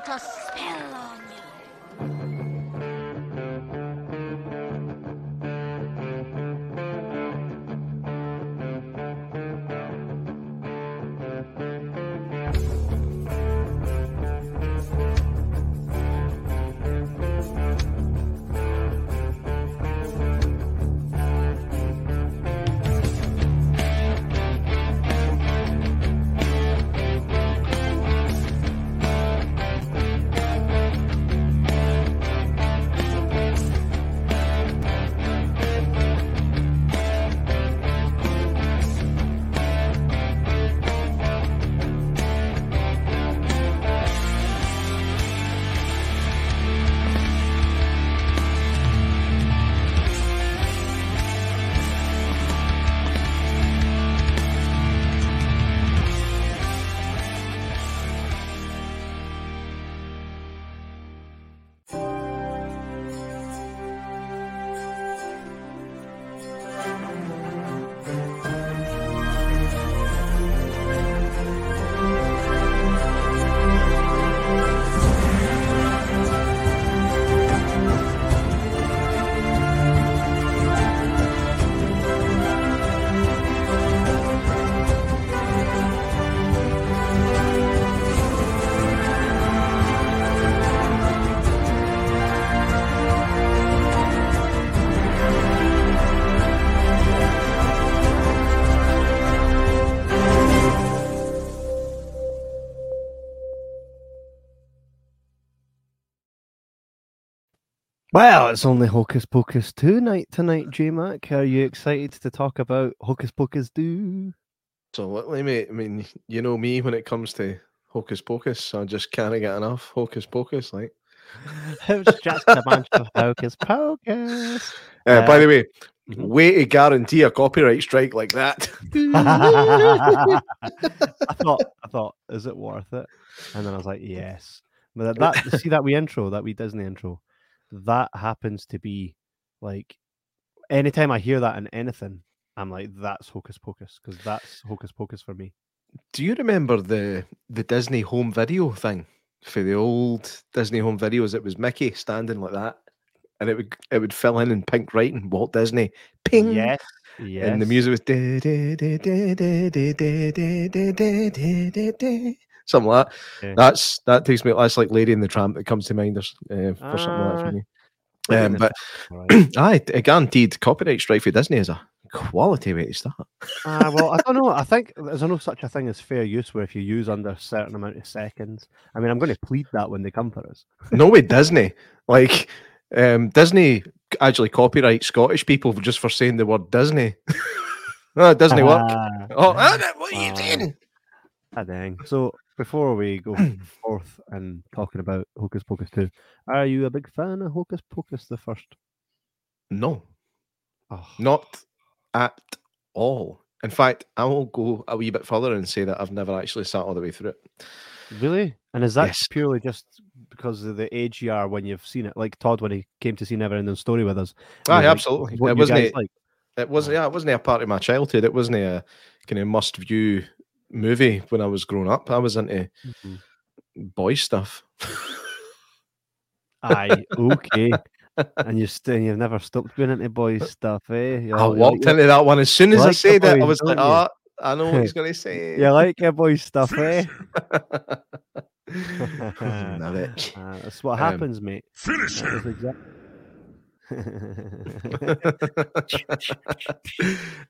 put a spell on Well, it's only Hocus Pocus 2 night tonight, J Mac. Are you excited to talk about Hocus Pocus 2? So let let me. I mean, you know me when it comes to hocus pocus. I just can't get enough hocus pocus. Like, It's just a bunch of Hocus Pocus. uh, by Uh, the way, mhm. way to guarantee a copyright strike like that. I thought, I thought, is it worth it? And then I was like, yes. But that, that see that we intro, that we Disney intro, that happens to be like anytime I hear that in anything, I'm like, that's Hocus Pocus because that's Hocus Pocus for me. Do you remember the the Disney home video thing for the old Disney home videos? It was Mickey standing like that, and it would it would fill in in pink writing Walt Disney ping, Yes, yes. and the music was something like that. Yeah. That's that takes me. That's like Lady in the Tramp. that comes to mind uh, for uh, something like that for ah. me. Um, but right. I, guaranteed copyright strike for Disney is a quality way to start. uh, well, I don't know. I think there's no such a thing as fair use where if you use under a certain amount of seconds. I mean, I'm going to plead that when they come for us. no way, Disney. Like, um, Disney actually copyright Scottish people just for saying the word Disney. no, ah, Disney uh, work. Oh, uh, what are you doing? Ah, dang. So before we go forth and talking about Hocus Pocus 2, are you a big fan of Hocus Pocus the first? No, Oh, not at all. In fact, I will go a wee bit further and say that I've never actually sat all the way through it. really? And is that Yes. purely just because of the age you are when you've seen it? Like Todd when he came to see Neverending Story with us. Aye, like, absolutely. What It wasn't. a- like? It wasn't. Yeah, it wasn't a part of my childhood. It wasn't a kind of must view movie when I was growing up. I was into Mhm. boy stuff. Aye, okay. and you st- you've never stopped being into boy stuff, eh? You I like- you walked into that one as soon as I like the said it. I was like, don't you? "Oh, I know what he's going to say." you like your boys stuff, eh? Nah, bitch. Uh, that's what Um, happens, mate. Finish That him. is exact-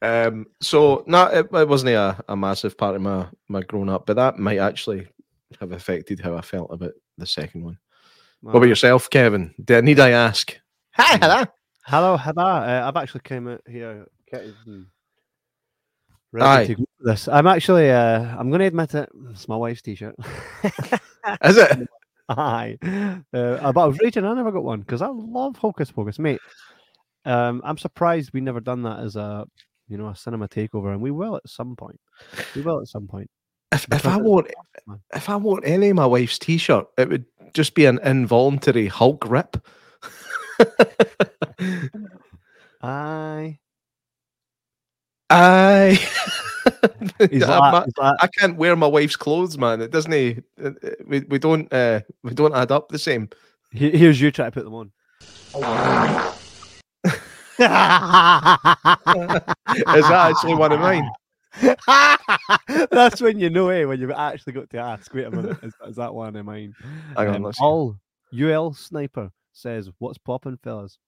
um, so no, it, it wasn't a, a massive part of my my growing up, but that might actually have affected how I felt about the second one. What about yourself, Kevin? Did, need I ask? Hi, hello. Hello, Haba. Uh, I've actually came out here ready Aye. to this. I'm actually, uh, I'm going to admit it. It's my wife's t-shirt. Is it? Aye. Uh, but I was raging. I never got one because I love Hocus Pocus, mate. Um, I'm surprised we never done that as a, you know, a cinema takeover, and we will at some point. We will at some point. If, if I wore if I wore any of my wife's t-shirt, it would just be an involuntary Hulk rip. Aye. Aye. He's I'm he's like, I can't wear my wife's clothes, man. It doesn't. eh, uh, uh, We we don't uh, we don't add up the same. Here's you trying to put them on. Is that actually one of mine? That's when you know, eh, when you've actually got to ask. Wait a minute, is, is that one of mine? Hang on, Um, let's all UL Sniper says, "What's poppin', fellas?"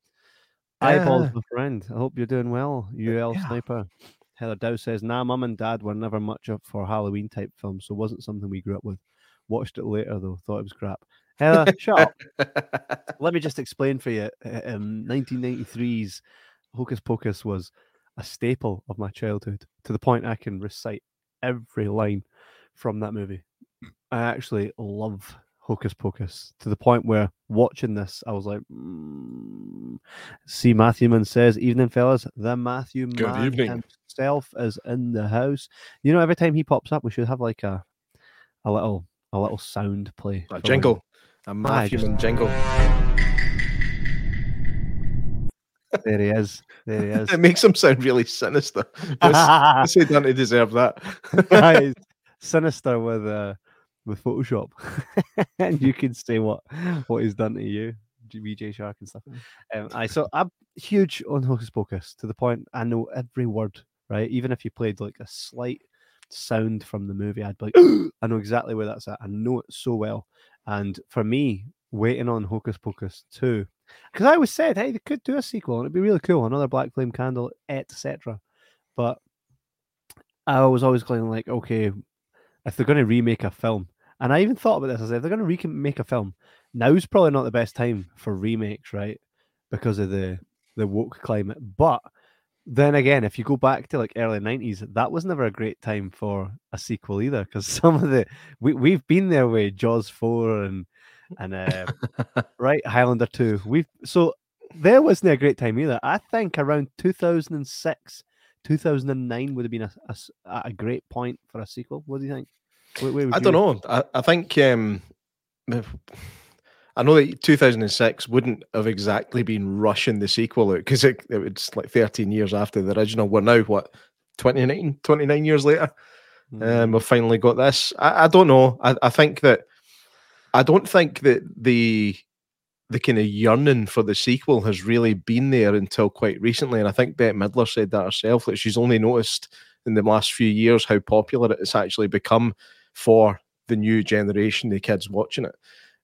Eyeballs, Ah. my friend. I hope you're doing well, UL yeah. Sniper. Heather Dow says, "Nah, mum and dad were never much up for Halloween type films, so wasn't something we grew up with. Watched it later though, thought it was crap." Heather, shut up. Let me just explain for you. uh, Um, 1993's Hocus Pocus was a staple of my childhood to the point I can recite every line from that movie. I actually love Hocus Pocus to the point where watching this, I was like, mm. see, Matthew Man says, Evening, fellas. The Matthew Good Man evening. himself is in the house. You know, every time he pops up, we should have like a a little a little sound play. A him. jingle, a Matthew just- jingle. There he is. There he is. It makes him sound really sinister. What's, what's he done to deserve that? Sinister with uh with Photoshop, and you can see what what he's done to you, VJ Shark and stuff. Um, I so I'm huge on Hocus Pocus to the point I know every word. Right, even if you played like a slight sound from the movie, I'd be like, I know exactly where that's at. I know it so well. And for me, waiting on Hocus Pocus two, because I always said, hey, they could do a sequel and it'd be really cool, another Black Flame Candle, etc. But I was always going like, okay, if they're going to remake a film, and I even thought about this, I said, if they're going to remake a film, now's probably not the best time for remakes, right? Because of the the woke climate. But then again, if you go back to like early nineties, that was never a great time for a sequel either. Because some of the we we've been there with Jaws four and and uh, right Highlander two. We've so there wasn't a great time either. I think around two thousand and six. 2009 would have been a a great point for a sequel. What do you think? Where- where I you- don't know. I, I think um, I know that 2006 wouldn't have exactly been rushing the sequel out because it, it was like 13 years after the original. We're now what 29, 29 years later. Mm. Um, we've finally got this. I, I don't know. I, I think that I don't think that the the kind of yearning for the sequel has really been there until quite recently. And I think Bette Midler said that herself that she's only noticed in the last few years how popular it's actually become for the new generation, the kids watching it.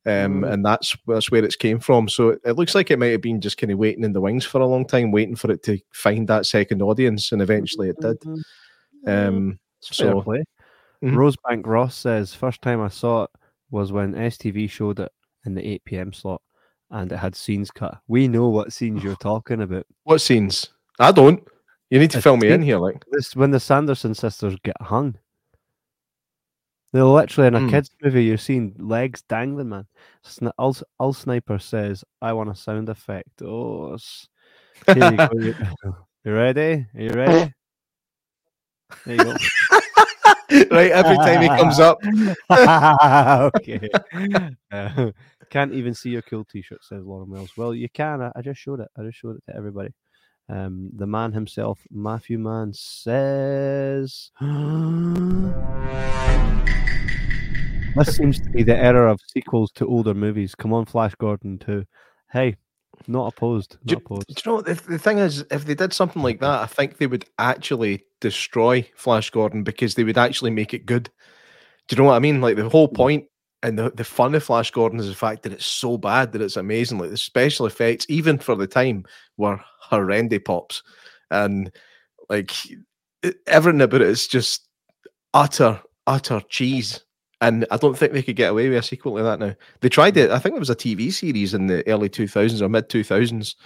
Um, Mm. and that's that's where it's came from. So it, it looks like it might have been just kind of waiting in the wings for a long time, waiting for it to find that second audience, and eventually it did. Mhm. Um, so play. Mhm. Rosebank Ross says first time I saw it was when STV showed it in the 8 p.m. slot, and it had scenes cut. We know what scenes you're talking about. What scenes? I don't. You need to A fill me in here, like. This when the Sanderson sisters get hung. They're literally in a Mm. kids movie. You're seeing legs dangling, man. Ul, Ul Sniper says, "I want a sound effect." Oh, here you go. You ready? Are you ready? There you go. right, every time he comes up, okay. Uh, can't even see your cool T-shirt, says Lauren Wells. Well, you can. I, I just showed it. I just showed it to everybody. Um, the man himself, Matthew Mann, says. this seems to be the era of sequels to older movies. Come on, Flash Gordon too. Hey, not opposed. Do, Not opposed. do you know what the, the thing is? If they did something like that, I think they would actually destroy Flash Gordon because they would actually make it good. Do you know what I mean? Like the whole point and the, the fun of Flash Gordon is the fact that it's so bad that it's amazing. Like the special effects, even for the time, were horrendous pops, and like everything about it is just utter utter cheese. And I don't think they could get away with a sequel to that now. They tried it. I think it was a TV series in the early 2000s or mid 2000s.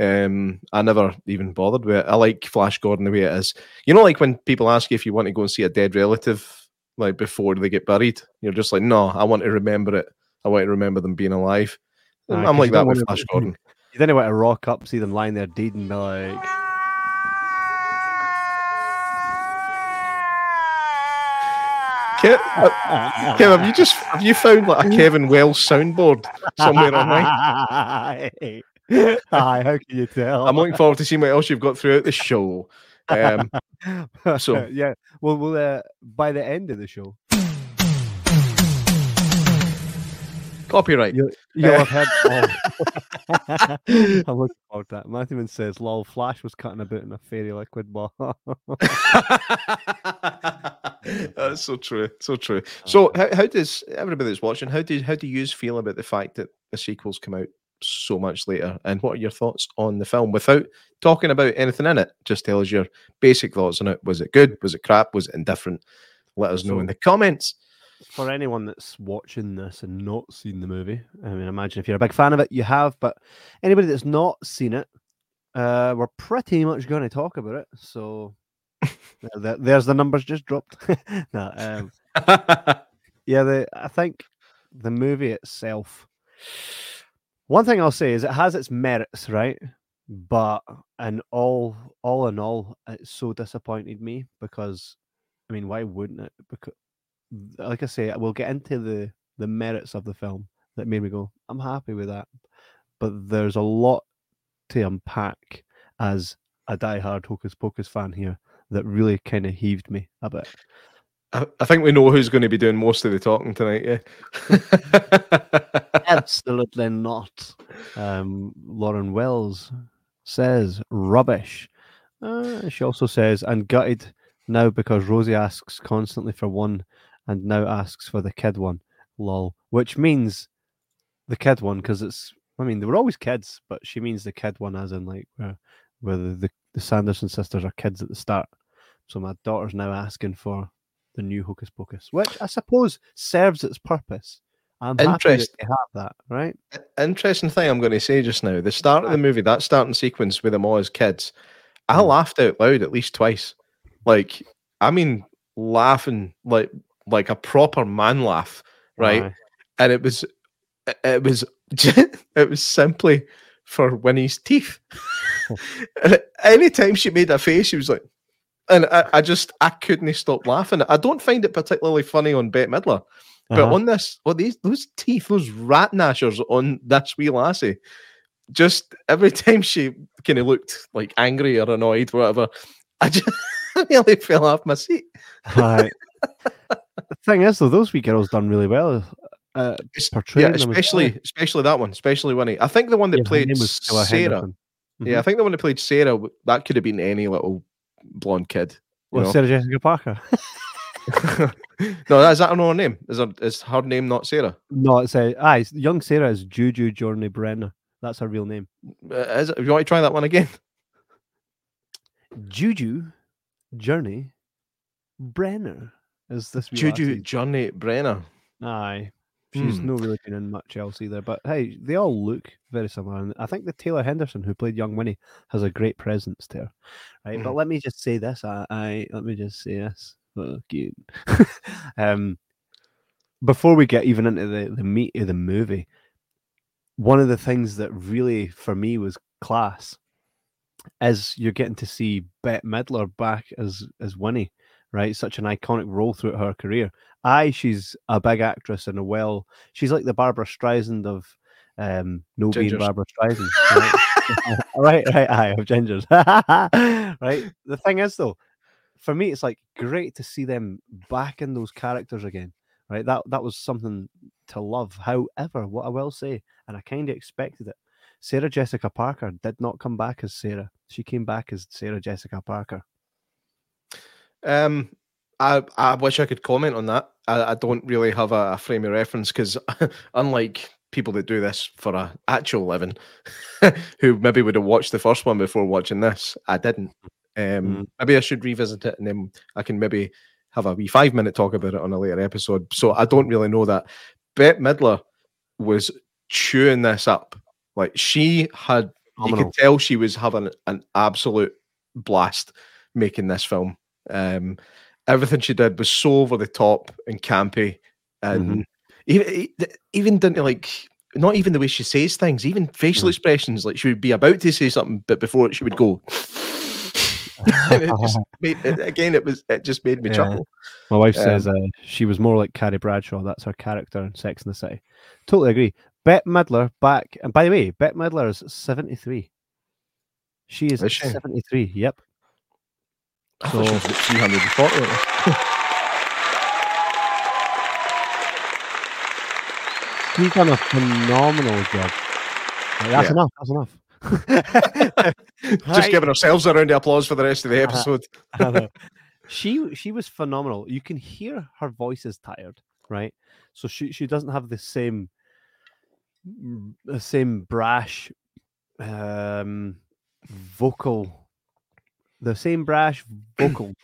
Um, I never even bothered with it. I like Flash Gordon the way it is. You know, like when people ask you if you want to go and see a dead relative, like before they get buried, you're just like, no, I want to remember it. I want to remember them being alive. I'm like that with Flash Gordon. You didn't want to rock up, see them lying there dead, and be like, Kev, uh, Kev, have you just have you found like a Kevin Wells soundboard somewhere online? Aye, how can you tell? I'm looking forward to seeing what else you've got throughout the show. Um, So- yeah, well, we'll uh, by the end of the show, copyright. you, you'll have heard. Oh. I'm looking forward to that. Matthewman says, "Lol, Flash was cutting about in a fairy liquid ball." That's so true. So true. So how, how does everybody that's watching, how do how do you feel about the fact that the sequels come out so much later? And what are your thoughts on the film without talking about anything in it? Just tell us your basic thoughts on it. Was it good? Was it crap? Was it indifferent? Let us know in the comments. for anyone that's watching this and not seen the movie, I mean, imagine if you're a big fan of it, you have. But anybody that's not seen it, uh, we're pretty much going to talk about it. So there- there- there's the numbers just dropped. no, um, yeah, the I think the movie itself. One thing I'll say is it has its merits, right? But and all all in all, it so disappointed me because, I mean, why wouldn't it? Because, like I say, we'll get into the the merits of the film that made me go, I'm happy with that. But there's a lot to unpack as a diehard Hocus Pocus fan here that really kind of heaved me a bit. I, think we know who's going to be doing most of the talking tonight. Yeah. Absolutely not. Um, Lauren Wells says rubbish. Uh, she also says, and gutted now because Rosie asks constantly for one and now asks for the kid one. Lol. Which means the kid one because it's, I mean, they were always kids, but she means the kid one as in like where, where the, the, the Sanderson sisters are kids at the start. So my daughter's now asking for the new Hocus Pocus, which I suppose serves its purpose. I'm happy that have that, right? Interesting thing I'm going to say just now. The start of the movie, that starting sequence with them all as kids, I Mm. laughed out loud at least twice. Like, I mean, laughing like like a proper man laugh, right? Aye. and it was it- was it was simply for Winnie's teeth. anytime she made a face, she was like, and I, I just I couldn't stop laughing. I don't find it particularly funny on Bette Midler, but Uh-huh. on this, well, these those teeth, those rat gnashers on this wee lassie, just every time she kind of looked like angry or annoyed, whatever, I just I nearly fell off my seat. Aye. the thing is, though, those wee girls done really well. Uh, portraying Yeah, as especially especially that one, especially Winnie. I think the one that Yeah, played name was Stella Sarah. Henderson. Yeah, I think the one that played Sarah, that could have been any little blonde kid. Well. Sarah Jessica Parker. no, is that her name? Is her, is her name not Sarah? no, it's uh, aye, young Sarah is Juju Journey Brener. That's her real name. Uh, is it, you want to try that one again? Juju Journey Brener is this Juju Journey Brener. Aye. She's Hmm. no really been in much else either. But hey, they all look very similar. And I think the Taylor Henderson who played young Winnie has a great presence there. Right. But let me just say this. I, I let me just say this. You. um before we get even into the, the meat of the movie, one of the things that really for me was class is you're getting to see Bette Midler back as as Winnie, right? Such an iconic role throughout her career. Aye, she's a big actress and a well. She's like the Barbra Streisand of um, no being Barbra Streisand. Right, right, right. Aye, of gingers. right. The thing is, though, for me, it's like great to see them back in those characters again. Right. That that was something to love. However, what I will say, and I kind of expected it, Sarah Jessica Parker did not come back as Sarah. She came back as Sarah Jessica Parker. Um, I I wish I could comment on that. I, I don't really have a, a frame of reference because unlike people that do this for a actual living, who maybe would have watched the first one before watching this, I didn't. Um, Mm. maybe I should revisit it and then I can maybe have a wee five minute talk about it on a later episode. So I don't really know that. Bette Midler was chewing this up. Like she had, you could tell she was having an absolute blast making this film. Um, everything she did was so over the top and campy, and Mhm. even even down to like not even the way she says things, even facial Mm. expressions. Like she would be about to say something, but before it, she would go. It made, again, it was it just made me Yeah. chuckle. My wife Um, says uh, she was more like Carrie Bradshaw. That's her character in Sex in the City. Totally agree. Bette Midler back, and by the way, Bette Midler is seventy three. She is, Is she? seventy three. Yep. I thought she was about 340. wasn't she? She's done a phenomenal job. Like, that's Yeah. enough. That's enough. Just Right. giving ourselves a round of applause for the rest of the Uh-huh. episode. She she was phenomenal. You can hear her voice is tired, right? So she she doesn't have the same mm, the same brash um vocal the same brash vocals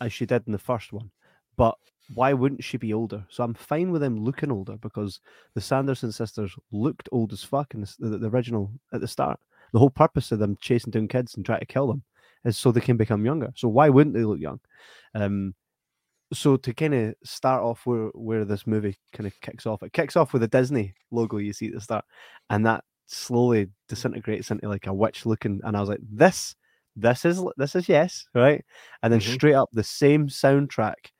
as she did in the first one. But why wouldn't she be older? So I'm fine with them looking older because the Sanderson sisters looked old as fuck in the, the, original at the start. The whole purpose of them chasing down kids and trying to kill them is so they can become younger. So why wouldn't they look young? Um, so to kind of start off where where this movie kind of kicks off, it kicks off with a Disney logo you see at the start, and that slowly disintegrates into like a witch looking. And I was like, this, this is this is yes, right? And then Mhm. straight up the same soundtrack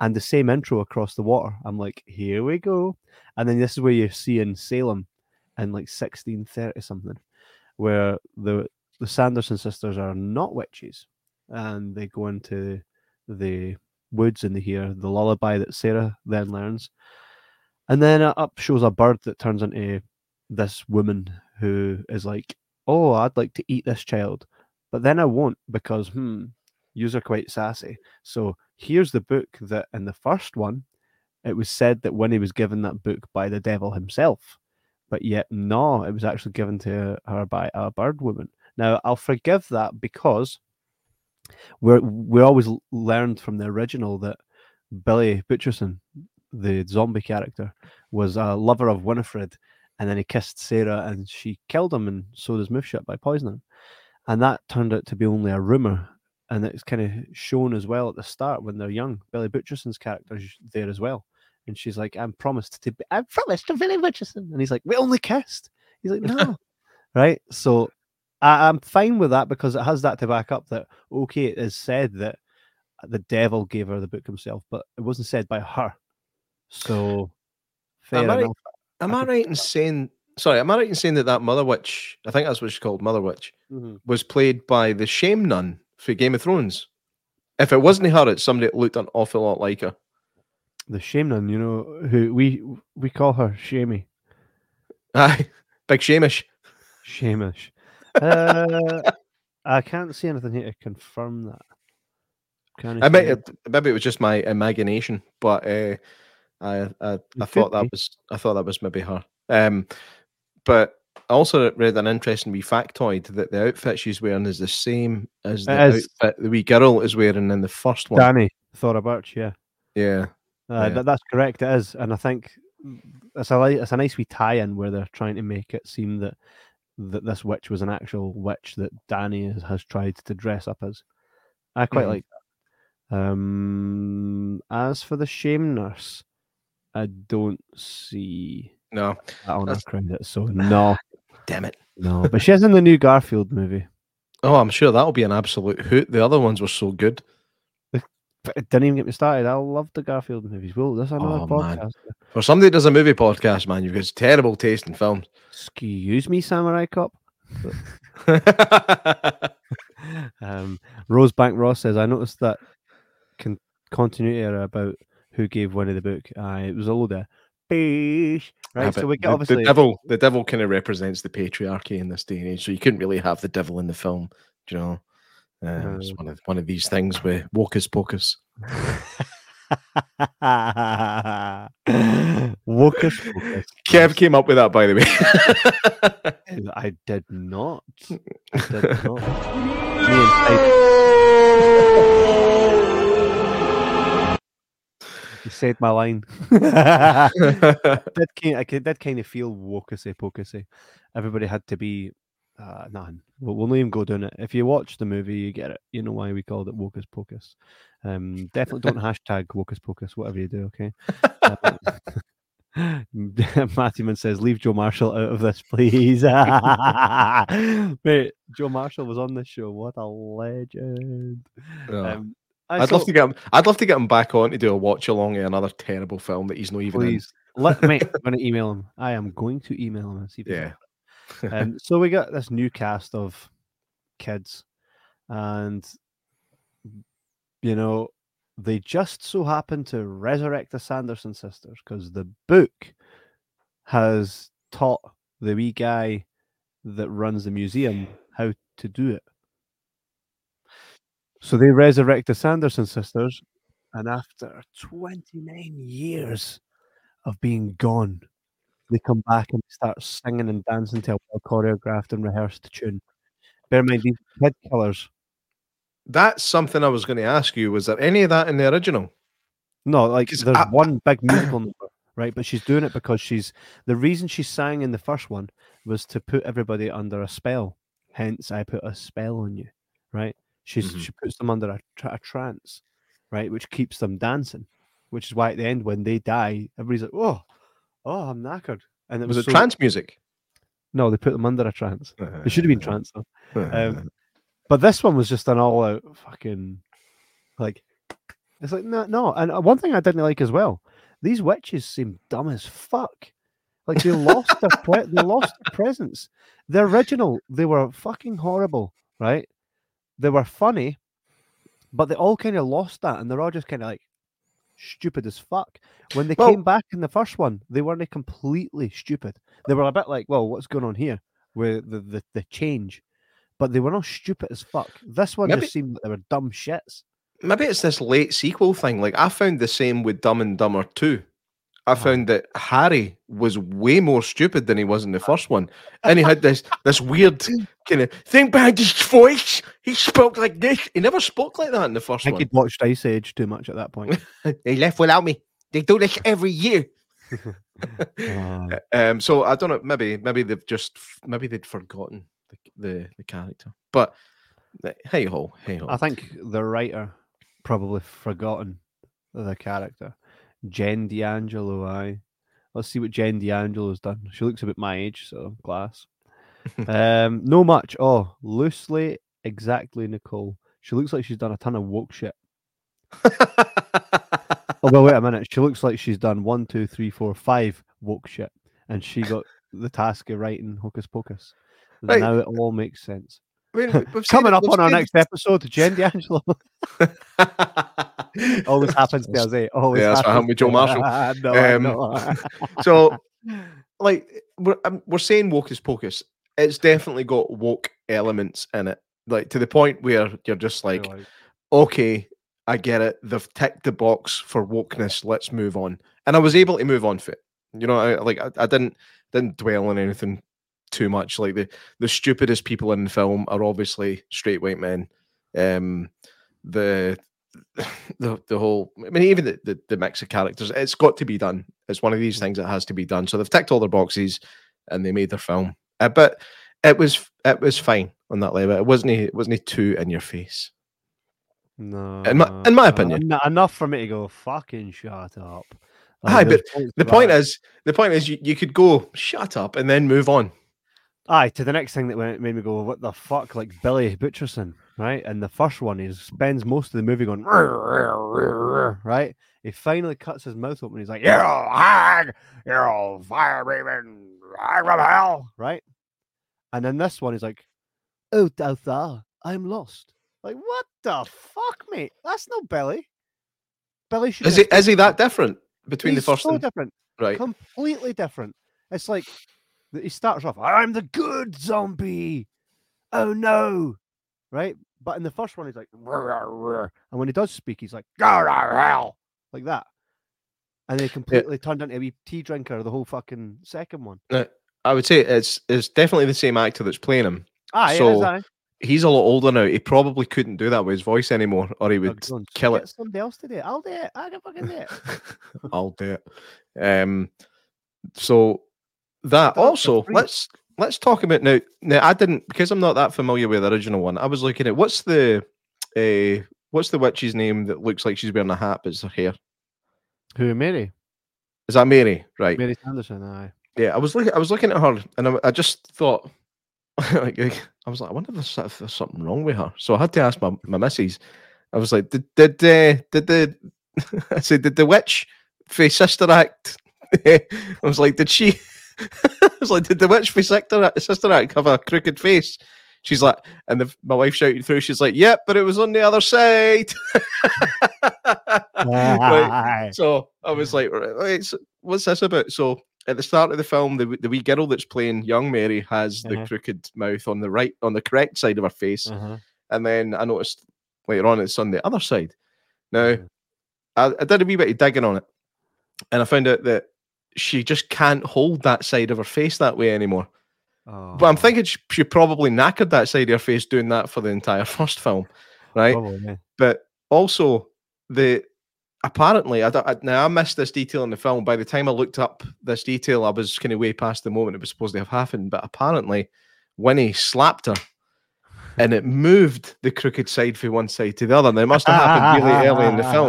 and the same intro across the water. I'm like, here we go. And then this is where you see in Salem in like 1630 something, where the the Sanderson sisters are not witches, and they go into the woods and they hear the lullaby that Sarah then learns, and then up shows a bird that turns into this woman who is like, "Oh, I'd like to eat this child, but then I won't because hmm, yous are quite sassy." So here's the book that in the first one, it was said that Winnie was given that book by the devil himself, but yet no, it was actually given to her by a bird woman. Now I'll forgive that because we're we always learned from the original that Billy Butcherson, the zombie character, was a lover of Winifred, and then he kissed Sarah, and she killed him and sewed his mouth shut by poisoning. And that turned out to be only a rumor, and it's kind of shown as well at the start when they're young. Billy Butcherson's character is there as well, and she's like, "I'm promised to, be, I'm promised to Billy Butcherson," and he's like, "We only kissed." He's like, "No," right? So I, I'm fine with that because it has that to back up that okay, it is said that the devil gave her the book himself, but it wasn't said by her. So fair Am I enough. Am I I right in saying? Sorry, am I right in saying that that Mother Witch? I think that's what she's called, Mother Witch, Mhm. was played by the Shame Nun for Game of Thrones. If it wasn't her, it's somebody that looked an awful lot like her. The shame nun, you know, who we we call her Shamey, Aye, big Shamish. Shamish. Uh, I can't see anything here to confirm that. Can I might, see maybe it was just my imagination, but uh, I I, I thought that be. was I thought that was maybe her. Um, but I also read an interesting wee factoid that the outfit she's wearing is the same as the is. outfit the wee girl is wearing in the first one. Danny thought about yeah. Yeah, Uh, Yeah. that, that's correct. It is, and I think it's a it's a nice wee tie-in where they're trying to make it seem that that this witch was an actual witch that Danny has, has tried to dress up as. I quite Mhm. like that. Um, as for the shame nurse, I don't see no, that on her That's- credit, so no, damn it. no. But she is in the new Garfield movie. Oh, I'm sure that'll be an absolute hoot. The other ones were so good. It didn't even get me started. I love the Garfield movies. Well, there's another Oh, man. podcast. For somebody that does a movie podcast, man, you've got terrible taste in films. Excuse me, Samurai Cop. Um, Rosebank Ross says, I noticed that con- continuity error about who gave Winnie the book. Uh, it was of beesh. Right, so we get the, obviously. the devil. The devil kind of represents the patriarchy in this day and age, so you couldn't really have the devil in the film. Do you know? Uh, it's one of one of these things where Wocus Pocus. Wocus Pocus. Kev came up with that, by the way. I did not. I did not. Me and Sid- you said my line. did kind I did kind of feel wokusy pokusy. Everybody had to be uh none. We'll, we'll not even go down it. If you watch the movie, you get it. You know why we called it Wokus Pocus. Um, definitely don't hashtag Wokus Pocus, whatever you do, okay? Uh, Matthewman says, "Leave Joe Marshall out of this, please." Mate, Joe Marshall was on this show. What a legend! Yeah. Um, I I'd love to get him. I'd love to get him back on to do a watch along of another terrible film that he's not even please. Let me. I'm going to email him. I am going to email him and see if Yeah. um, so we got this new cast of kids, and you know, they just so happen to resurrect the Sanderson sisters because the book has taught the wee guy that runs the museum how to do it. So they resurrect the Sanderson sisters, and after 29 years of being gone, they come back and start singing and dancing to a well choreographed and rehearsed tune. Bear in mind, these kid killers. That's something I was going to ask you. Was there any of that in the original? No, like there's I- one big musical number, right? But she's doing it because she's the reason she sang in the first one was to put everybody under a spell. Hence, I put a spell on you, right? She's Mhm. she puts them under a, tra- a trance, right, which keeps them dancing. Which is why at the end, when they die, everybody's like, "Oh, oh, I'm knackered." And it Was was, it so- trance music? No, they put them under a trance. It should have been trance though. Uh, Um, but this one was just an all-out fucking like. It's like no, no. And uh, one thing I didn't like as well, these witches seem dumb as fuck. Like they lost their pre- they lost their presence. The original, they were fucking horrible, right? They were funny, but they all kind of lost that, and they're all just kind of like stupid as fuck. When they Well- came back in the first one, they weren't completely stupid. They were a bit like, well, what's going on here? With the the, the change, but they were not stupid as fuck. This one Maybe- just seemed like they were dumb shits. maybe it's this late sequel thing. Like I found the same with Dumb and Dumber 2. I Uh-huh. found that Harry was way more stupid than he was in the first one. And he had this this weird kind of thing behind his voice. He spoke like this. He never spoke like that in the first I first think one. he'd watched Ice Age too much at that point. They left without me. They do this every year. Uh, Um, so I don't know. Maybe maybe they've just maybe they'd forgotten the the, the character. But uh, hey ho, hey ho. I think the writer probably forgotten the character. Jen D'Angelo, I. Let's see what Jen D'Angelo's done. She looks about my age, so class. um, no much. Oh, loosely, exactly, Nicole. She looks like she's done a ton of woke shit. Oh, well, wait a minute. She looks like she's done one, two, three, four, five woke shit, and she got the task of writing Hocus Pocus. Right. Now it all makes sense. I mean, Coming up on our next episode, Jen D'Angelo. Always happens to us, eh? Always Yeah, that's what happened with Joe Marshall. no, Um, so like we're um, we're saying Wocus Pocus. It's definitely got woke elements in it, like to the point where you're just like, okay, I get it. They've ticked the box for wokeness. Let's move on. And I was able to move on for it. You know, I, like I, I didn't didn't dwell on anything too much. Like the the stupidest people in the film are obviously straight white men. Um, the the the whole I mean even the, the the mix of characters it's got to be done it's one of these things that has to be done so they've ticked all their boxes and they made their film uh, but it was it was fine on that level it wasn't it wasn't too in your face no, in my- in my opinion. en- enough for me to go fucking shut up. Aye, there's points the point that. is the point is you, you could go shut up and then move on Aye, to the next thing that went, made me go, what the fuck? Like Billy Butcherson, right? And the first one, he spends most of the movie going, right? He finally cuts his mouth open. He's like, You're all hag, you're fire breathing, hag from hell, right? And then this one, he's like, Oh, Dotha, I'm lost. Like, what the fuck, mate? That's no Billy. Billy should is he is he that different between He's the first so and different right completely different. It's like he starts off, I'm the good zombie. Oh no. Right? But in the first one, he's like, "Rrr, rrr, rrr." and when he does speak, he's like, like that. And they completely turned into a wee tea drinker the whole fucking second one. I would say it's it's definitely the same actor that's playing him Ah, So, aye. he's a lot older now he probably couldn't do that with his voice anymore or he Oh, would on, kill it Somebody else to do it. I'll do it. I can fucking do it. I'll do it. Um, so that also let's let's talk about now. Now I didn't because I'm not that familiar with the original one. I was looking at what's the uh, what's the witch's name that looks like she's wearing a hat, but it's her hair. Who, Mary? Is that Mary? Right. Mary Sanderson, aye. Yeah. I was looking. I was looking at her, and I, I just thought, like, I was like, I wonder if there's, if there's something wrong with her. So I had to ask my my missus. I was like, did did uh, did the I said did the witch face Sister Act? I was like, did she? I was like, did the witch for Sister Act, Sister Act have a crooked face? She's like, and the, my wife shouted through. She's like, "Yep, but it was on the other side." Right, So I was like, right, what's this about? So at the start of the film, the, the wee girl that's playing young Mary has the Uh-huh. crooked mouth on the right, on the correct side of her face. Uh-huh. And then I noticed later on it's on the other side. Now, Mhm. I, I did a wee bit of digging on it, and I found out that she just can't hold that side of her face that way anymore. But I'm Oh, thinking she, she probably knackered that side of her face doing that for the entire first film, right? but also the apparently I, I now I missed this detail in the film. By the time I looked up this detail, I was kind of way past the moment it was supposed to have happened. But apparently, Winnie slapped her, and it moved the crooked side from one side to the other. Now it must have happened really early in the film,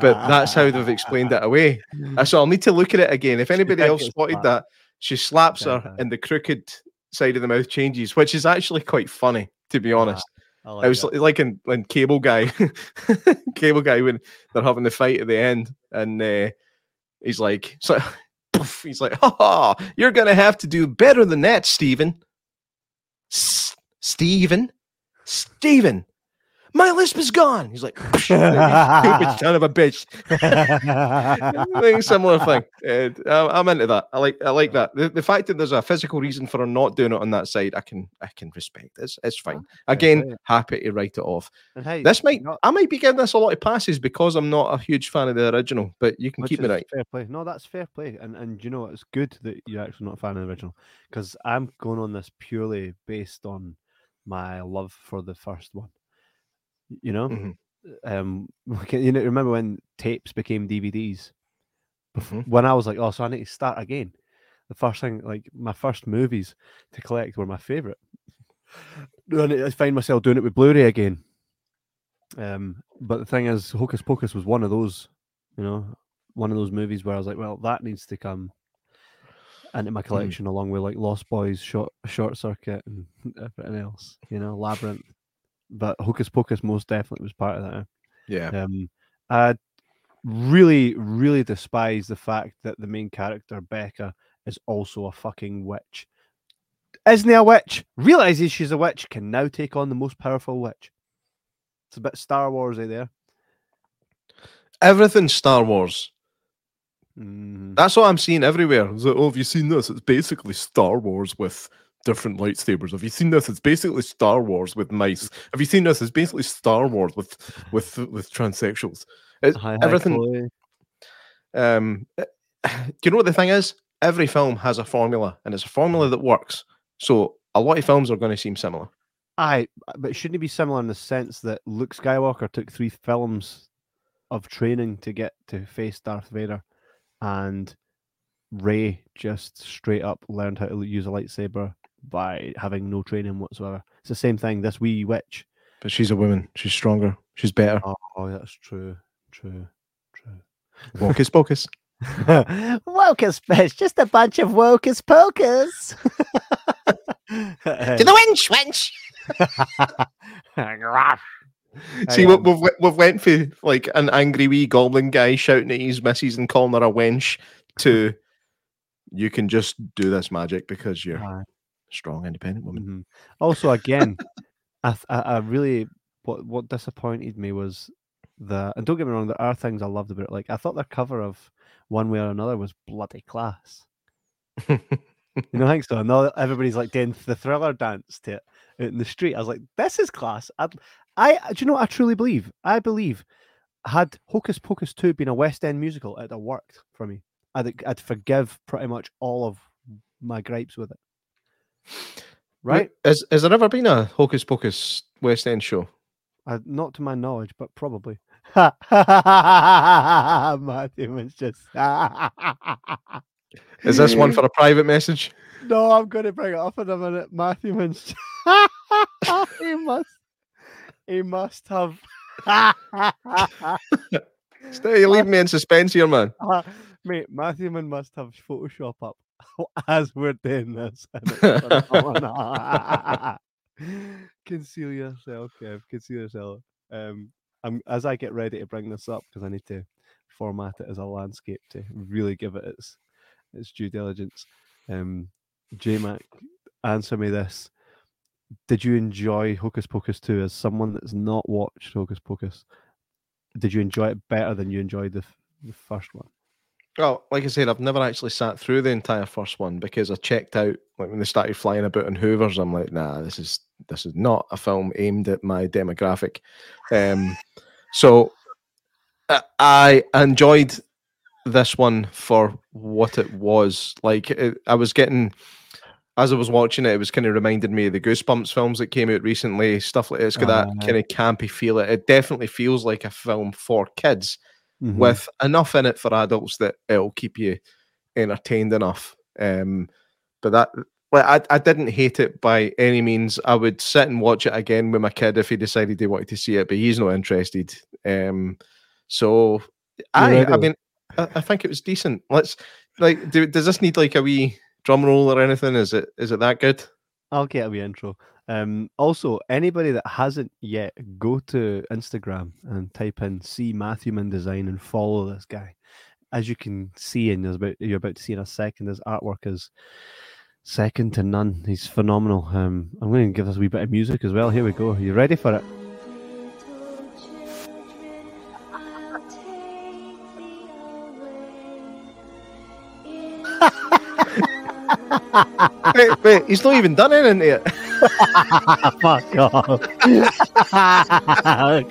but that's how they've explained it away. So I'll need to look at it again. If anybody else spotted that, she slaps her, and the crooked side of the mouth changes, which is actually quite funny, to be honest. I It was li- like in, in Cable Guy, Cable Guy when they're having the fight at the end, and uh, he's like, so, poof, he's like, ha ha, you're gonna have to do better than that, Steven. S- Steven, Steven, my lisp is gone. He's like, "You stupid son of a bitch. Similar thing. Uh, I'm into that. I like I like that. The, the fact that there's a physical reason for not doing it on that side, I can I can respect. It's it's fine. Again, happy to write it off. Hey, This might not- I might be giving this a lot of passes because I'm not a huge fan of the original, but you can keep me right. Fair play. No, that's fair play. And and you know it's good that you're actually not a fan of the original because I'm going on this purely based on my love for the first one. You know, Mhm. um, you know, remember when tapes became DVDs? Mhm. When I was like, oh, so I need to start again. The first thing, like my first movies to collect were my favorite. Then I find myself doing it with Blu-ray again. Um, but the thing is, Hocus Pocus was one of those, you know, one of those movies where I was like, well, that needs to come into my collection along with like Lost Boys, Short Short Circuit, and everything else, you know, Labyrinth. But Hocus Pocus most definitely was part of that. Yeah. Um, I really, really despise the fact that the main character Becca is also a fucking witch. Isn't he a witch? Realizes she's a witch, can now take on the most powerful witch. It's a bit Star Warsy there. Everything Star Wars. Mhm. That's what I'm seeing everywhere. Like, oh, have you seen this? It's basically Star Wars with different lightsabers. Have you seen this? It's basically Star Wars with mice. Have you seen this? It's basically Star Wars with with with transsexuals. It, Hi, hi, everything. Chloe. Um, do you know what the thing is? Every film has a formula, and it's a formula that works. So a lot of films are going to seem similar. Aye, but shouldn't it be similar in the sense that Luke Skywalker took three films of training to get to face Darth Vader, and Rey just straight up learned how to use a lightsaber by having no training whatsoever. It's the same thing. This wee witch. But she's a woman. She's stronger. She's better. Oh, oh that's true. True. True. Hocus pocus. Wocus, it's just a bunch of wocus pocus. To the wench, wench. See, um, we've we- we've went for like an angry wee goblin guy shouting at his missus and calling her a wench to you can just do this magic because you're a strong, independent woman. Mhm. Also, again, I, th- I really what what disappointed me was the and don't get me wrong, there are things I loved about it. Like I thought their cover of One Way or Another was bloody class. You know, I think so. No, everybody's like doing the thriller dance to it in the street. I was like, this is class. I'd, I do you know what I truly believe? I believe had Hocus Pocus 2 been a West End musical, it'd have worked for me. I'd I'd forgive pretty much all of my gripes with it. Right? Has, has there ever been a Hocus Pocus West End show? Uh, not to my knowledge, but probably. Matthew was just. Is this one for a private message? No, I'm going to bring it up in a minute. Matthew Minch. he must. He must have. Stay, leave me in suspense here, man. Mate, Matthew Min must have Photoshop up as we're doing this. and it's gonna come on. Conceal yourself, Kev. Conceal yourself. Um, I'm as I get ready to bring this up because I need to format it as a landscape to really give it its its due diligence. Um, J Mac, answer me this: did you enjoy Hocus Pocus 2 as someone that's not watched Hocus Pocus? Did you enjoy it better than you enjoyed the, the first one? Well, like I said, I've never actually sat through the entire first one because I checked out like when they started flying about in Hoovers. I'm like, nah, this is this is not a film aimed at my demographic. Um, so I enjoyed this one for what it was. Like it, I was getting as I was watching it, it was kind of reminded me of the Goosebumps films that came out recently. Stuff like that. it's got that Ah. kind of campy feel. It it definitely feels like a film for kids Mhm. with enough in it for adults that it'll keep you entertained enough. Um, but that, well, I, I didn't hate it by any means. I would sit and watch it again with my kid if he decided he wanted to see it, but he's not interested. Um, so I, I mean, I, I think it was decent. Let's like, do, does this need like a wee drum roll or anything? Is it is it that good? I'll get a wee intro. Um, also, anybody that hasn't yet, go to Instagram and type in "see Matthewman design" and follow this guy. As you can see, and about you're about to see in a second, his artwork is second to none. He's phenomenal. Um, I'm going to give us a wee bit of music as well. Here we go. Are you ready for it? Wait, wait, he's not even done anything yet. Fuck off! Look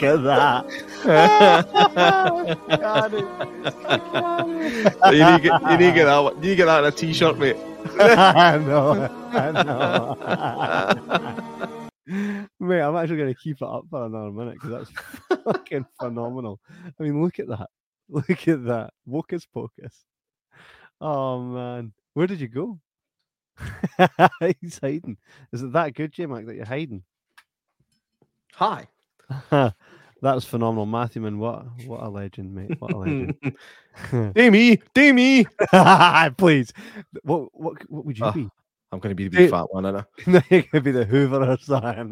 at that. you need to get, you need to get that. one- You need to get that in a t-shirt, mate. I know. I know. Mate, I'm actually going to keep it up for another minute because that's fucking phenomenal. I mean, look at that. Look at that. Wocus pocus. Oh, man. Where did you go? He's hiding. Is it that good, J Mac, that you're hiding? Hi. that was phenomenal. Matthewman, what what a legend, mate. What a legend. Damie, Damie. Please. What what what would you Ah, be? I'm going to be the big fat one, Anna. You're gonna be the Hoover or something.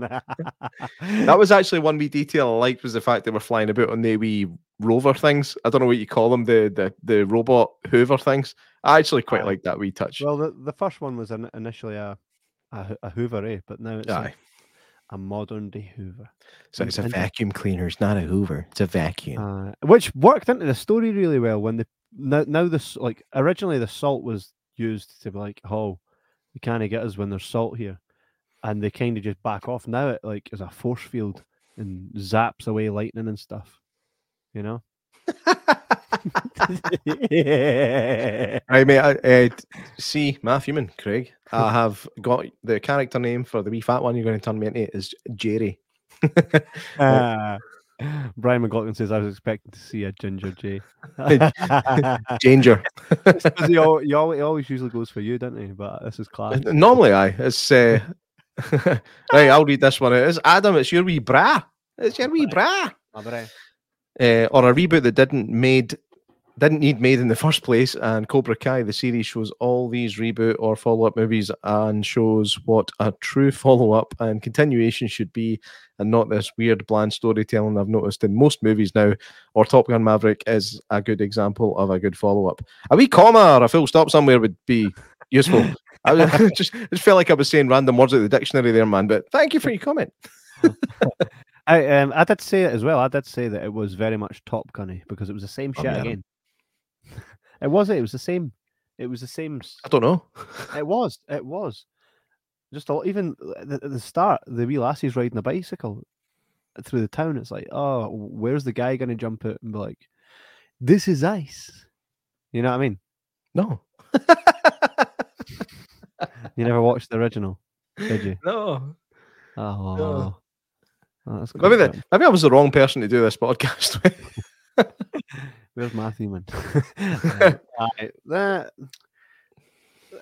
That was actually one wee detail I liked was the fact they were flying about on the wee rover things. I don't know what you call them, the the, the robot Hoover things. I actually quite like that wee touch. well, the, the first one was in, initially a, a a Hoover, eh? But now it's a, a modern day Hoover, So it's a and- vacuum cleaner. It's not a Hoover. It's a vacuum. uh, which worked into the story really well. When the now now this like originally the salt was used to be like, oh, you can't get us when there's salt here, and they kind of just back off. Now it like is a force field and zaps away lightning and stuff. You know. yeah. Right, mate. I, uh, see, Matthewman, Craig. I have got the character name for the wee fat one you're going to turn me into is Jerry. Ah. Brian McLaughlin says I was expecting to see a Ginger J. ginger. he, he, he always usually goes for you, doesn't he? But this is class. Normally, I. It's uh, right. I'll read this one. It's Adam. It's your wee bra. It's your wee bra. Uh, or a reboot that didn't made didn't need made in the first place. And Cobra Kai, the series, shows all these reboot or follow up movies and shows what a true follow up and continuation should be, and not this weird bland storytelling I've noticed in most movies now. Or Top Gun Maverick is a good example of a good follow up. A wee comma or a full stop somewhere would be useful. I just, just felt like I was saying random words at the dictionary there, man. But thank you for your comment. I um I did say it as well. I did say that it was very much Top Gunny because it was the same Oh, shit yeah. again. it was it. It was the same. It was the same. I don't know. It was. It was. Just all, even at the, the start, the wee lassie's riding a bicycle through the town. It's like, oh, where's the guy going to jump out and be like, "This is ice." You know what I mean? No. You never watched the original, did you? no. Oh, No. Oh, Maybe, the, maybe I was the wrong person to do this podcast with. Where's Matthew man? Uh, that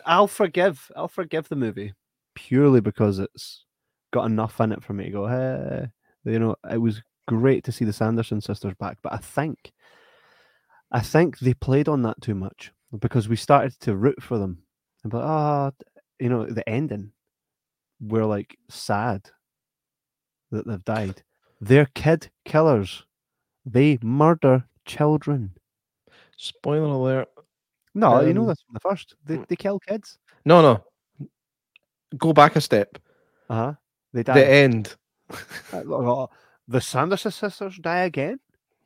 I'll forgive. I'll forgive the movie purely because it's got enough in it for me to go. Hey, you know, it was great to see the Sanderson sisters back, but I think, I think they played on that too much because we started to root for them and but ah, you know, the ending. We're like sad that they've died. They're kid killers. They murder children. Spoiler alert. No, you know Um, this from the first. They, they kill kids. No, no. Go back a step. Uh huh. They die. The end. The Sanderson sisters die again.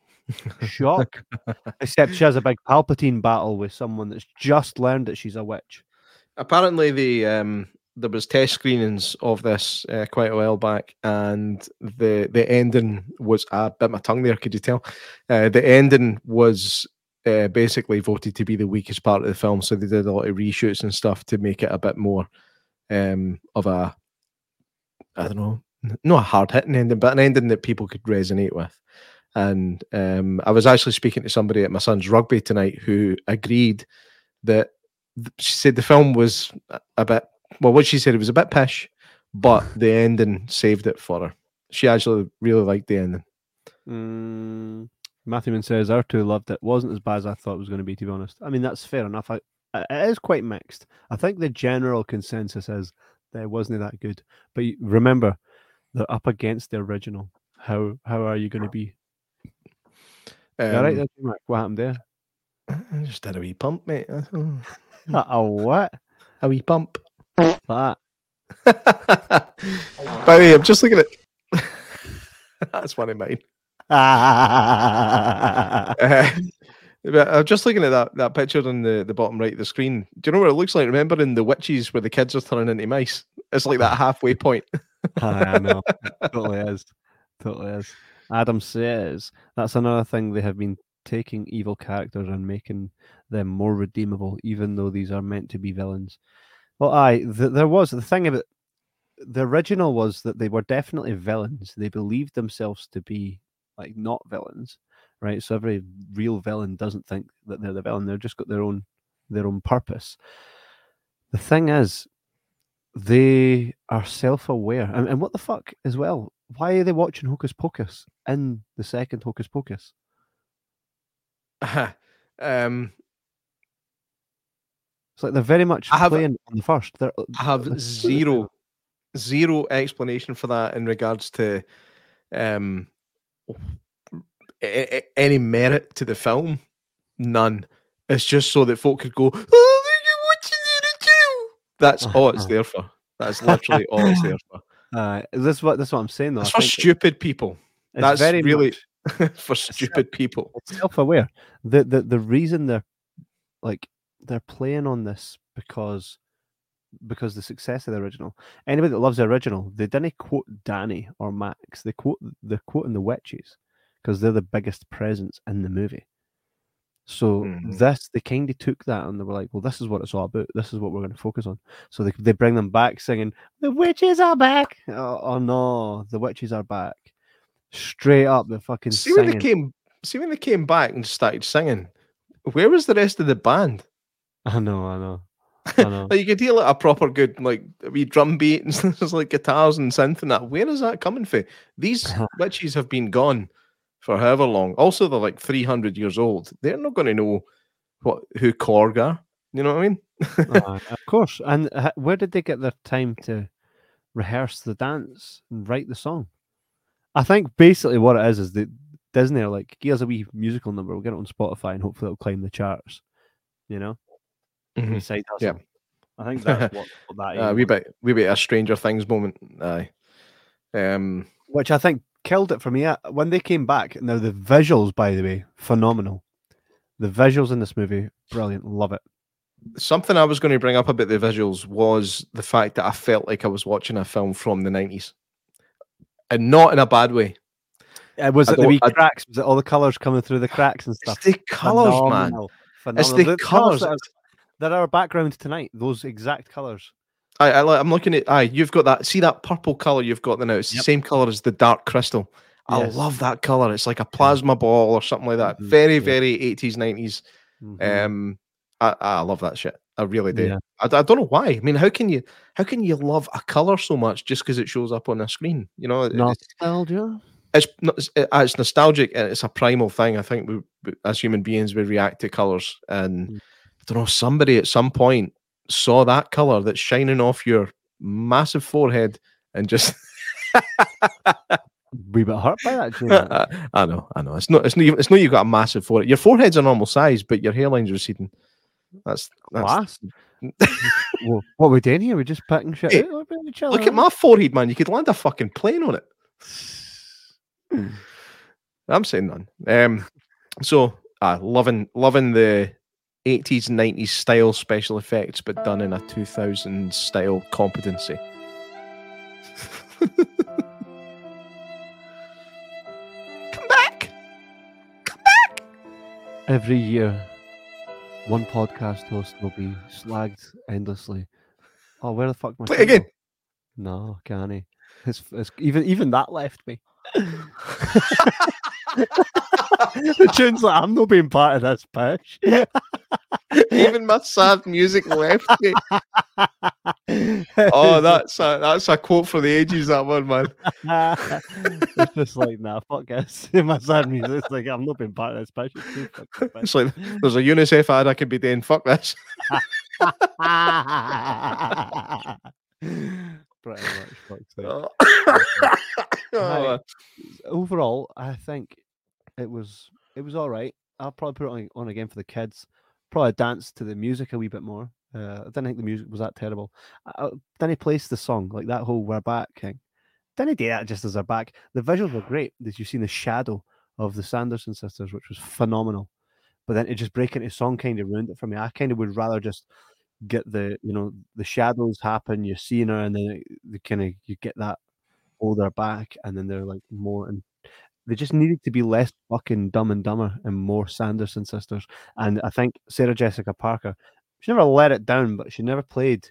Shock. Except she has a big Palpatine battle with someone that's just learned that she's a witch. Apparently, the um, there was test screenings of this uh, quite a while back, and the the ending was I bit my tongue there. Could you tell? Uh, the ending was uh, basically voted to be the weakest part of the film, so they did a lot of reshoots and stuff to make it a bit more um, of a I don't know, not a hard hitting ending, but an ending that people could resonate with. And um, I was actually speaking to somebody at my son's rugby tonight who agreed that she said the film was a- a bit well, what she said it was a bit pish, but the ending saved it for her. She actually really liked the ending. Mm, Matthewman says our two loved it. Wasn't as bad as I thought it was going to be, to be honest. I mean, that's fair enough. I, it is quite mixed. I think the general consensus is that it wasn't that good. But remember, they're up against the original. How how are you going to be? Um, all right, Mark? What happened there? I just had a wee pump, mate. Uh, a what? a wee pump. That. By the way, I'm just looking at. That's one of mine. Uh, but I'm just looking at that, that picture on the, the bottom right of the screen. Do you know what it looks like? Remember in the witches where the kids are turning into mice? It's like that halfway point. I know. It totally is. Totally is. Adam says that's another thing they have been taking evil characters and making them more redeemable, even though these are meant to be villains. Well, I th- there was the thing about the original was that they were definitely villains. They believed themselves to be like not villains, right? So every real villain doesn't think that they're the villain. They've just got their own their own purpose. The thing is, they are self-aware and, and what the fuck as well why are they watching hocus pocus in the second hocus pocus um, it's like they're very much I have- playing on the first they're I have zero, zero explanation for that in regards to um, any merit to the film. None. It's just so that folk could go, oh, look at what you did to do." That's all it's there for. That's literally all it's there for. uh, this is what this is what i'm saying though That's for stupid people. it's That's very really much- for stupid people. self-aware the, the the reason they're like they're playing on this because because the success of the original anybody that loves the original they didn't quote danny or max they quote they're quoting the witches because they're the biggest presence in the movie so Mhm. this they kind of took that and they were like well this is what it's all about this is what we're going to focus on so they, they bring them back singing the witches are back oh, oh no the witches are back straight up the fucking See when they singing. came see when they came back and started singing, where was the rest of the band? I know, I know, I know. Like you could hear like a proper good like a wee drum beat and there's like guitars and synth and that. Where is that coming from? These witches have been gone for however long. Also, they're like 300 years old. They're not going to know what who Korg are. You know what I mean? Uh, of course. And uh, where did they get their time to rehearse the dance and write the song? I think basically what it is is that Disney are like, here's a wee musical number. We'll get it on Spotify and hopefully it'll climb the charts. You know, Mhm. Beside Yeah. I think that's what, what that Uh, we bit we bit a Stranger Things moment. Aye. Um, Which I think killed it for me. Uh, When they came back, now the visuals, by the way, phenomenal. The visuals in this movie, brilliant. Love it. something I was going to bring up about the visuals was the fact that I felt like I was watching a film from the 90s. And not in a bad way. Uh, was I it the wee I- cracks? Was it all the colours coming through the cracks and It's stuff? the colours, man. Phenomenal, It's phenomenal. the colours colours. That are, that our background tonight. Those exact colours. I, I, I'm looking at. Aye, you've got that. See that purple color you've got there now. It's Yep. the same color as the dark crystal. I Yes. love that color. It's like a plasma ball or something like that. Mhm, Very, yeah. very 80s, 90s. Mhm. Um, I, I love that shit. I really do. Yeah. I, I don't know why. I mean, how can you how can you love a color so much just because it shows up on a screen? You know, Nostalgia. it's not- it's, uh, it's nostalgic and it's a primal thing. I think we, we- as human beings we react to colors, and Mm. I don't know. Somebody at some point saw that color that's shining off your massive forehead and just. We bit hurt by that. I know, I know. It's not. It's not. It's not. You've got a massive forehead. Your forehead's a normal size, but your hairline's receding. That's that's well, what we're doing here? We're just picking shit. Hey, out. Look at my forehead, man. You could land a fucking plane on it. I'm saying none. Um, so uh, loving loving the 80s and 90s style special effects, but done in a 2000s style competency. Come back. Come back. Every year, one podcast host will be slagged endlessly. Oh, where the fuck am I? Play again. No, can't he? It's, it's even even that left me. the tune's like, I'm not being part of this pitch. Even my sad music left me. Oh, that's a, that's a quote for the ages. That one, man. it's just like, nah, fuck this. My sad music. It's like, I'm not being part of this pitch. It's too fucking bad. It's like there's a UNICEF ad I could be doing. Fuck this. Pretty much. Oh. oh, Right. Overall, I think it was it was all right. I'll probably put it on, on again for the kids. Probably dance to the music a wee bit more. Uh, I didn't think the music was that terrible. Uh, then he placed the song like that whole "We're Back" thing. Then he did that just as they're back. The visuals were great. Did you see the shadow of the Sanderson sisters, which was phenomenal? But then it just break into song kind of ruined it for me. I kind of would rather just get the you know the shadows happen. You're seeing her, and then it, the kind of you get that older back, and then they're like more and they just needed to be less fucking dumb and dumber and more Sanderson sisters. And I think Sarah Jessica Parker, she never let it down, but she never played.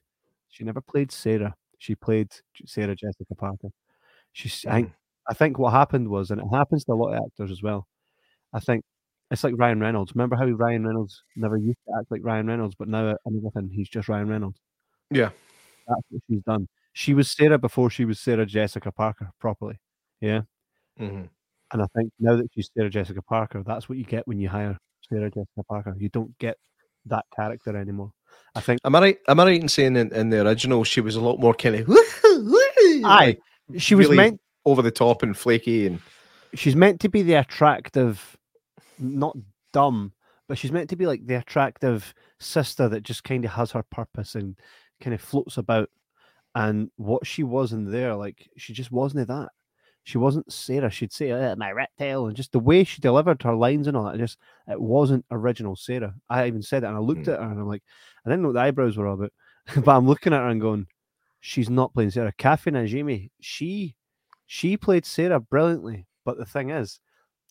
She never played Sarah. She played Sarah Jessica Parker. She's. I think. I think what happened was, and it happens to a lot of actors as well. I think it's like Ryan Reynolds. Remember how Ryan Reynolds never used to act like Ryan Reynolds, but now in everything he's just Ryan Reynolds. Yeah. That's what she's done. She was Sarah before she was Sarah Jessica Parker properly. Yeah. Mhm. And I think now that she's Sarah Jessica Parker, that's what you get when you hire Sarah Jessica Parker. You don't get that character anymore. I think Am I right? Am I right in saying in, in the original she was a lot more kind of Aye. she was really meant over the top and flaky and she's meant to be the attractive, not dumb, but she's meant to be like the attractive sister that just kind of has her purpose and kind of floats about. And what she was in there, like she just wasn't that. She wasn't Sarah. She'd say "Uh, my reptile, and just the way she delivered her lines and all that, it just it wasn't original Sarah. I even said it, and I looked Mm. at her, and I'm like, I didn't know what the eyebrows were all about, but I'm looking at her and going, she's not playing Sarah. Kathy Najimy, she she played Sarah brilliantly, but the thing is,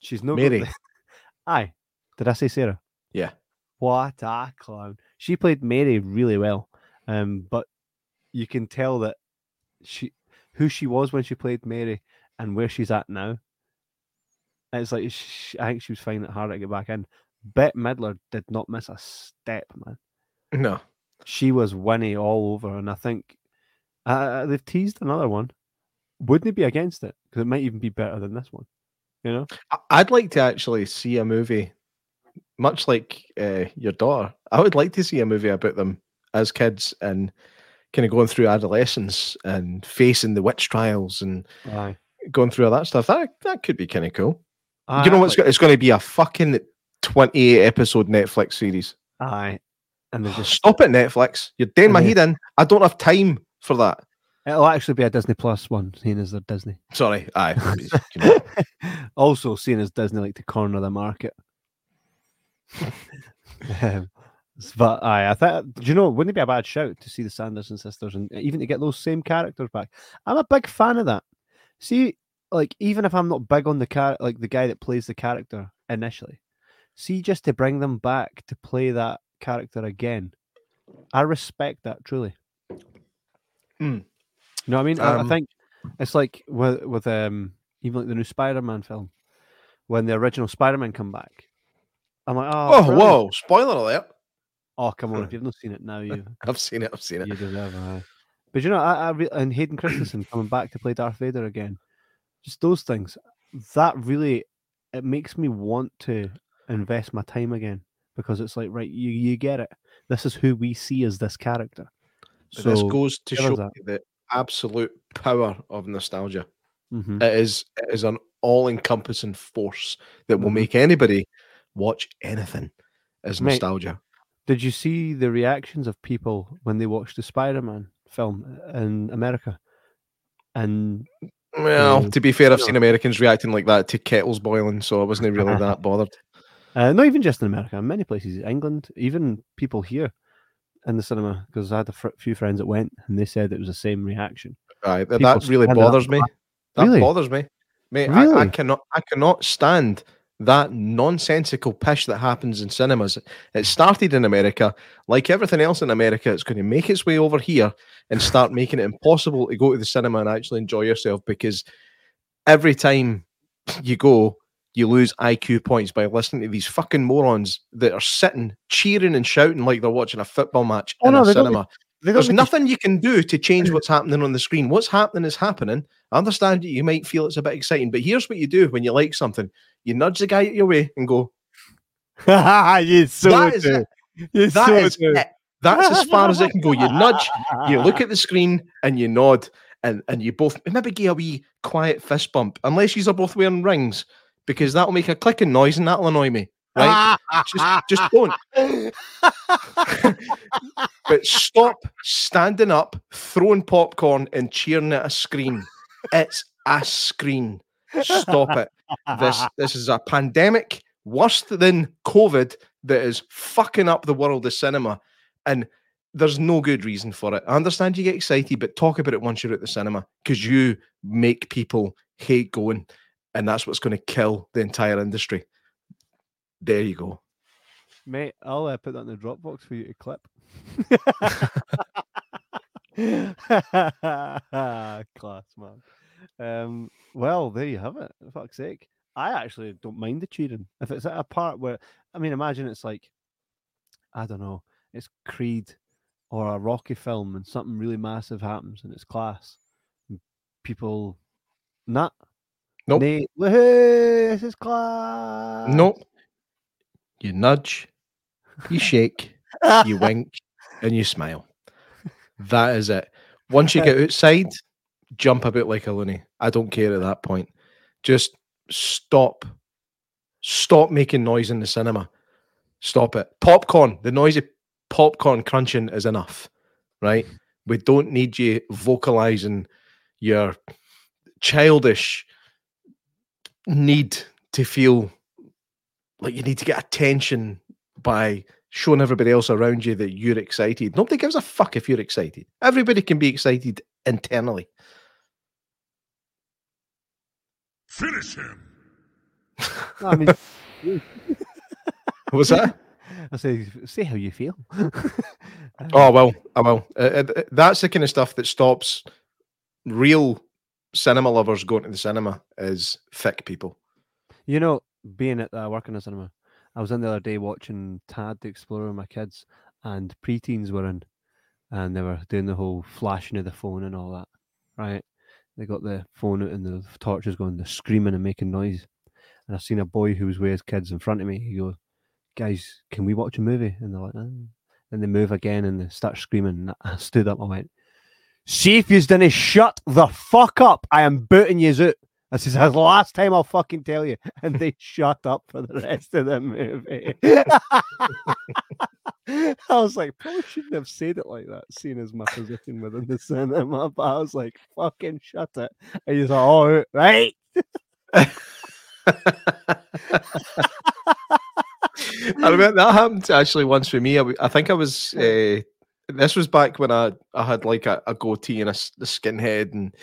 she's no Mary. Aye, did I say Sarah? Yeah. What a clown! She played Mary really well, um, but you can tell that she who she was when she played Mary and where she's at now. It's like sh I think she was finding it hard to get back in. Bette Midler did not miss a step, man. no. She was Winnie all over, and I think uh, they've teased another one. Wouldn't it be against it? Because it might even be better than this one. You know? I'd like to actually see a movie, much like uh, your daughter. I would like to see a movie about them as kids and kind of going through adolescence and facing the witch trials and Aye. Going through all that stuff. That that could be kind of cool. You know what's like- it's going to be a fucking twenty-eight episode Netflix series. Aye. And just Stop it, Netflix. You're doing my head in. I don't have time for that. it'll actually be a Disney Plus one, seeing as they're Disney. Sorry. Aye. you know. also, seeing as Disney like to corner the market. Um, but aye, I thought, do you know, wouldn't it be a bad shout to see the Sanderson sisters and even to get those same characters back? I'm a big fan of that. See, like even if I'm not big on the car, like the guy that plays the character initially, see, just to bring them back to play that character again, I respect that truly. Hmm. You know what I mean? I, I Um, think it's like with with um even like the new Spider-Man film when the original Spider-Man come back. I'm like, oh, Oh, brilliant." whoa! Spoiler alert. Oh, come on! If you've not seen it now, you I've seen it. I've seen it. you deserve it. But you know, I, I re- and Hayden Christensen coming back to play Darth Vader again, just those things. That really it makes me want to invest my time again because it's like, right, you you get it. This is who we see as this character. But So this goes to show that. the absolute power of nostalgia. mhm. It is it is an all-encompassing force that will Mhm. make anybody watch anything as Mate, nostalgia. Did you see the reactions of people when they watched the Spider-Man film in America? And Well, to be fair, I've seen Americans reacting like that to kettles boiling, so I wasn't really that bothered. uh, not even just in America, in many places, England, even people here in the cinema, because I had a fr- few friends that went and they said it was the same reaction. Right, that, that really bothers me. That Really? bothers me, mate. I, I cannot, I cannot stand that nonsensical pish that happens in cinemas. It started in America, like everything else in America. It's going to make its way over here and start making it impossible to go to the cinema and actually enjoy yourself because every time you go, you lose IQ points by listening to these fucking morons that are sitting cheering and shouting like they're watching a football match Oh, in no, a cinema. There's need to- nothing you can do to change what's happening on the screen. What's happening is happening. I understand you, you might feel it's a bit exciting, but here's what you do when you like something. You nudge the guy at your way and go, you so That is it. You that so is it. That's as far as it can go. You nudge, you look at the screen and you nod and, and you both maybe give a wee quiet fist bump, unless you are both wearing rings, because that'll make a clicking noise and that'll annoy me. Right? just just don't. But stop standing up, throwing popcorn, and cheering at a screen. It's a screen. Stop it. This this is a pandemic worse than COVID that is fucking up the world of cinema, and there's no good reason for it. I understand you get excited, but talk about it once you're at the cinema because you make people hate going, and that's what's going to kill the entire industry. There you go. Mate, I'll uh, put that in the Dropbox for you to clip. Class, man. Um, well, there you have it. For fuck's sake. I actually don't mind the cheating. If it's at a part where, I mean, imagine it's like, I don't know, it's Creed or a Rocky film and something really massive happens and it's class. and People, not. Nope. Nay, woohoo, this is class. Nope. You nudge, you shake, you wink, and you smile. That is it. Once you get outside, jump about like a loony. I don't care at that point. Just stop. Stop making noise in the cinema. Stop it. Popcorn, the noise of popcorn crunching is enough, right? We don't need you vocalizing your childish need to feel like you need to get attention by showing everybody else around you that you're excited. Nobody gives a fuck if you're excited. Everybody can be excited internally. Finish him. I mean, What was that? I say, say how you feel. Oh well, I will. Uh, uh, uh, that's the kind of stuff that stops real cinema lovers going to the cinema. Is thick people. You know, being at uh, working in a cinema, I was in the other day watching Tad the Explorer with my kids, and preteens were in, and they were doing the whole flashing of the phone and all that. Right? They got the phone out and the torches going, they're screaming and making noise. And I've seen a boy who was with his kids in front of me. He goes, "Guys, can we watch a movie?" And they're like, "Eh." and they move again and they start screaming. And I stood up. I went, "See if yous didn't shut the fuck up! I am booting yous out." I says, "That's the last time I'll fucking tell you." And they shut up for the rest of the movie. I was like, probably shouldn't have said it like that, seeing as my position within the cinema. But I was like, fucking shut it. And he's like, oh, right. I remember that happened actually once for me. I think I was. Uh, this was back when I, I had like a, a goatee and a skinhead, and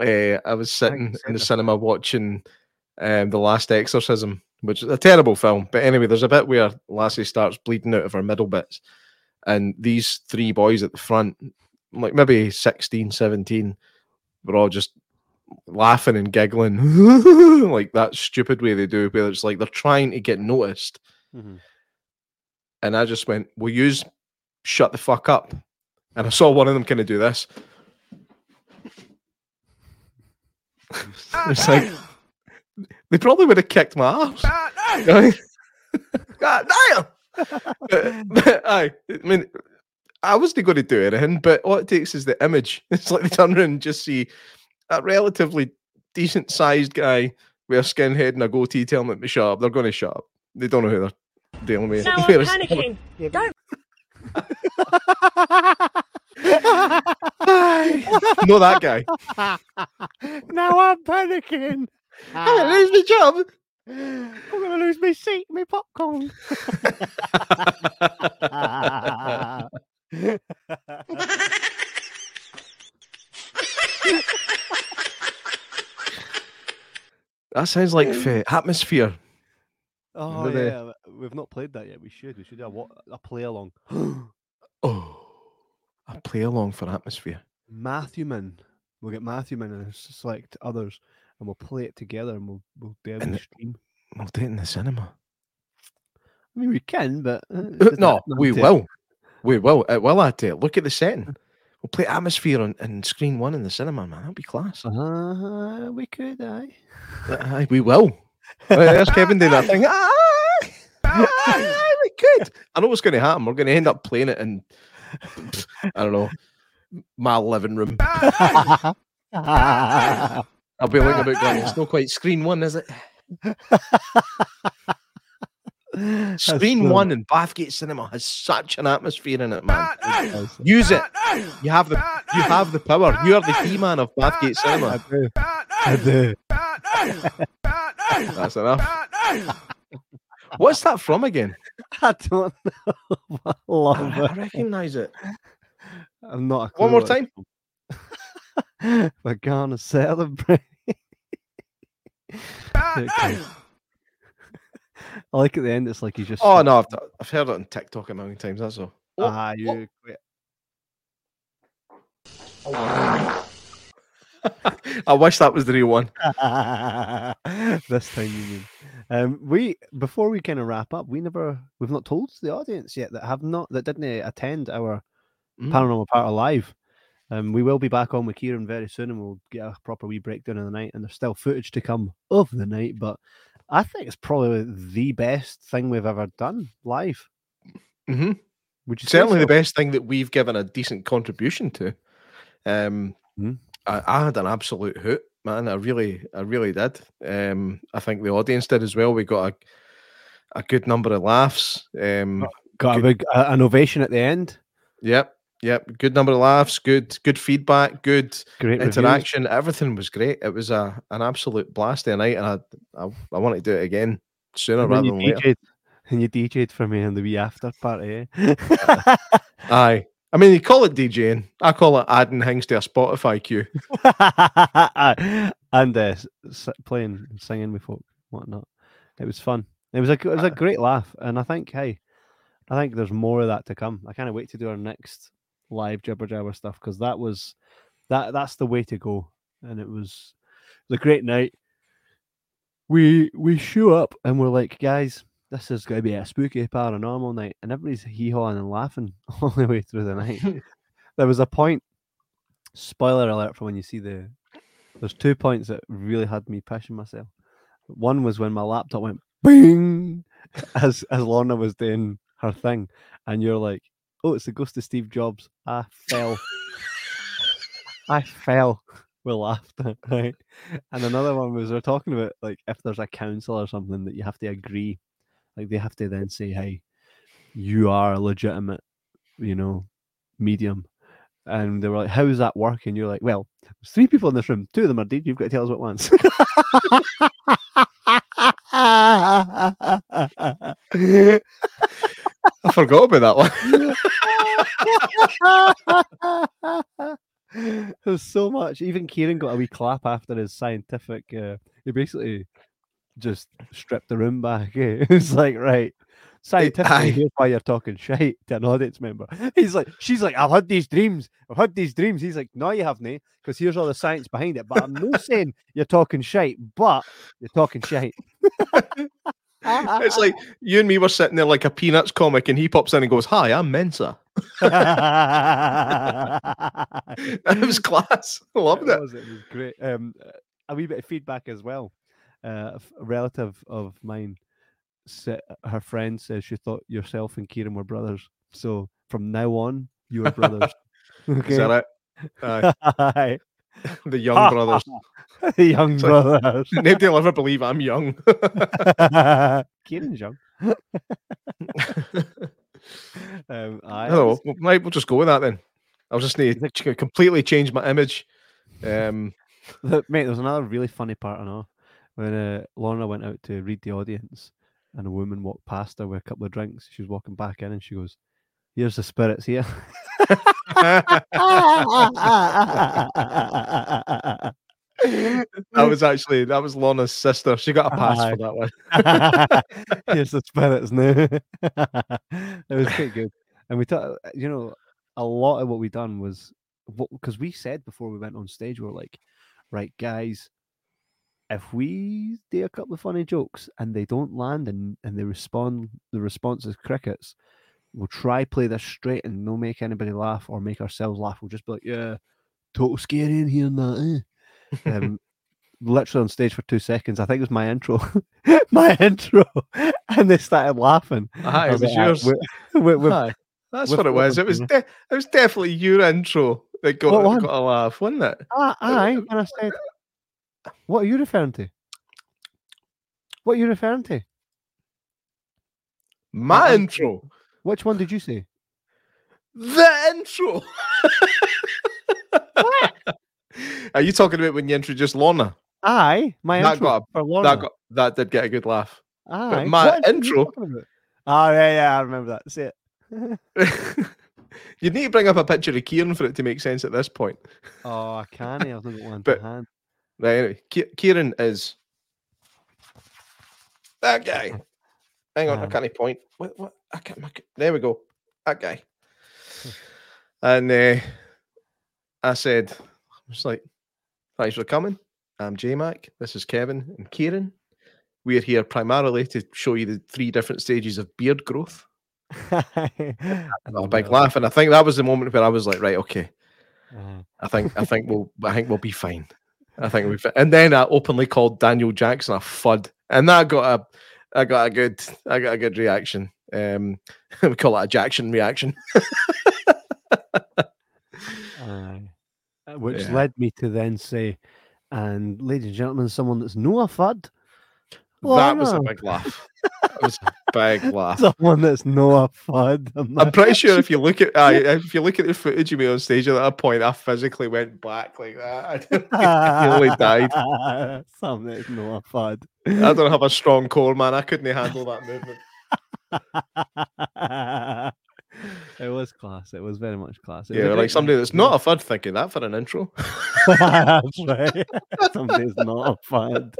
uh, I was sitting said in the cinema watching um, the Last Exorcism, which is a terrible film. But anyway, there's a bit where Lassie starts bleeding out of her middle bits, and these three boys at the front, like maybe 16, 17, were all just laughing and giggling like that stupid way they do, where it's like they're trying to get noticed Mhm. and I just went, "Will you shut the fuck up?" And I saw one of them kind of do this. It's like they probably would have kicked my ass. Right? God damn! but, but aye, I mean, I wasn't going to do anything, but all it takes is the image. It's like they turn around and just see a relatively decent sized guy with a skinhead and a goatee telling them to shut up. They're going to shut up. They don't know who they're dealing with. Now I'm panicking. Don't know that guy. now I'm panicking. I'm gonna lose my job. I'm gonna lose my seat, my popcorn. That sounds like fa- atmosphere. oh Remember the- yeah, we've not played that yet. We should. We should do a, a play along. Oh, a play along for atmosphere. Matthew Man. We'll get Matthew Man and select others, and we'll play it together, and we'll we'll do And it- stream. We'll do it in the cinema. I mean, we can, but uh, no, we to will. We will. It will add to it. Look at the setting. We'll play atmosphere on, on screen one in the cinema, man. That'd be class. Uh, we could, aye. Aye, we will. There's Kevin doing that thing. Aye, aye, we could. I know what's going to happen. We're going to end up playing it in, I don't know, my living room. I'll be looking about going, it's not quite screen one, is it? Screen so- one in Bathgate Cinema has such an atmosphere in it, man. Use it. You have the you have the power. You are the key man of Bathgate Cinema. I Cinema. do. I do. That's enough. What's that from again? I don't know. I love I it. recognise it. I'm not. A One more time. We're gonna celebrate. Okay. I like at the end. It's like he's just. Oh no, I've, I've heard it on TikTok a million times. That's all. Oh, Ah, you. quit. I wish that was the real one. this time you mean. Um, we before we kind of wrap up, we never we've not told the audience yet that have not that didn't uh, attend our Mm. Paranormal Party live. Um, we will be back on with Kieran very soon, and we'll get a proper wee breakdown of the night. And there's still footage to come of the night, but I think it's probably the best thing we've ever done live. hmm Would you say Certainly the best thing that we've given a decent contribution to. Um, Mhm. I, I had an absolute hoot, man. I really, I really did. Um, I think the audience did as well. We got a a good number of laughs. Um, got a big an ovation at the end. yep, yep. Good number of laughs. Good, good feedback. Good Great reviews. interaction. Everything was great. It was a an absolute blast the night, and I, I, I want to do it again sooner rather than later. DJ'd, and you DJ'd for me in the wee after party. Eh? Aye. I mean, you call it DJing. I call it adding things to a Spotify queue. and uh, playing, and singing with folk, whatnot. It was fun. It was a it was a great laugh, and I think hey, I think there's more of that to come. I can't wait to do our next live jibber jabber stuff because that was that that's the way to go, and it was it was a great night. We we show up and we're like, guys, this is going to be a spooky paranormal night, and everybody's hee hawing and laughing all the way through the night. there was a point. Spoiler alert for when you see the. There's two points that really had me pissing myself. One was when my laptop went bing as as Lorna was doing her thing, and you're like, "Oh, it's the ghost of Steve Jobs." I fell. I fell with laughter, right? And another one was they're talking about like if there's a council or something that you have to agree, like they have to then say, "Hey, you are a legitimate, you know, medium." And they were like, "How is that working?" You're like, "Well, there's three people in this room. Two of them are dead. You've got to tell us what once." I forgot about that one. There's so much. Even Kieran got a wee clap after his scientific. Uh, he basically just stripped the room back. Eh? It's like right, scientifically, here's why you're talking shite to an audience member. He's like, she's like, I've had these dreams. I've had these dreams. He's like, no, you haven't, because here's all the science behind it. But I'm not saying you're talking shite, but you're talking shite. it's like you and me were sitting there like a Peanuts comic, and he pops in and goes, "Hi, I'm Mensa." It was class. I loved it. Was, it was great. Um, a wee bit of feedback as well. Uh, a relative of mine, her friend says she thought yourself and Kieran were brothers. So from now on, you are brothers. okay. Is that it? Aye, the young brothers. The young It's like- brothers. Nobody will ever believe I'm young. Kieran's young. um, I, Oh, well, right, we'll just go with that then. I'll just need to completely change my image. Um, Look, mate, there's another really funny part I know when uh, Lorna went out to read the audience, and a woman walked past her with a couple of drinks. She was walking back in, and she goes, "Here's the spirits here." that was actually that was Lorna's sister. She got a pass Aye. for that one. Here's the spirits now. it was pretty good, and we thought, you know, a lot of what we done was because we said before we went on stage, we were like, right, guys, if we do a couple of funny jokes and they don't land and and they respond, the response is crickets. We'll try play this straight and no make anybody laugh or make ourselves laugh. We'll just be like, yeah, total scary in here and that. Eh? um, literally on stage for two seconds. I think it was my intro, my intro, and they started laughing. Aye, it was like, "Ah, yours. we- we- we- Aye, that's what it was. It was de- it was definitely your intro that got, got a laugh, wasn't it? ah, aye, and I said, "What are you referring to? What are you referring to? My I'm- intro. Which one did you say? The intro. Are you talking about when you introduced Lorna? Aye, my That intro got a- for Lorna. That got that did get a good laugh. aye, my what intro- about? Oh yeah, yeah, I remember that. Say it. you need to bring up a picture of Kieran for it to make sense at this point. Oh, I can't. I've not got one But- Right, anyway, Kieran is that guy. Hang on, I Um, can't point. What? What? I can't. Can't- There we go. That guy. and uh, I said, I was like, "Thanks for coming. I'm J Mac. This is Kevin and Kieran. We're here primarily to show you the three different stages of beard growth." a A big laugh, and I think that was the moment where I was like, "Right, okay." Uh, I think I think we'll I think we'll be fine. I think we've and then I openly called Daniel Jackson a fud, and that got a I got a good I got a good reaction. Um, we call it a Jackson reaction. Uh, Which Yeah. led me to then say, and ladies and gentlemen, someone that's no a fud. that was a big laugh. That was a big laugh. Someone that's no a fud. I'm I'm pretty sure if you look at uh, if you look at the footage of me on stage at that point, I physically went black like that. I nearly died. Someone that's no a fud. I don't have a strong core, man. I couldn't handle that movement. it was class. It was very much class. It Yeah, like somebody that's not a fud thinking that for an intro. That's right. Somebody's not a fud.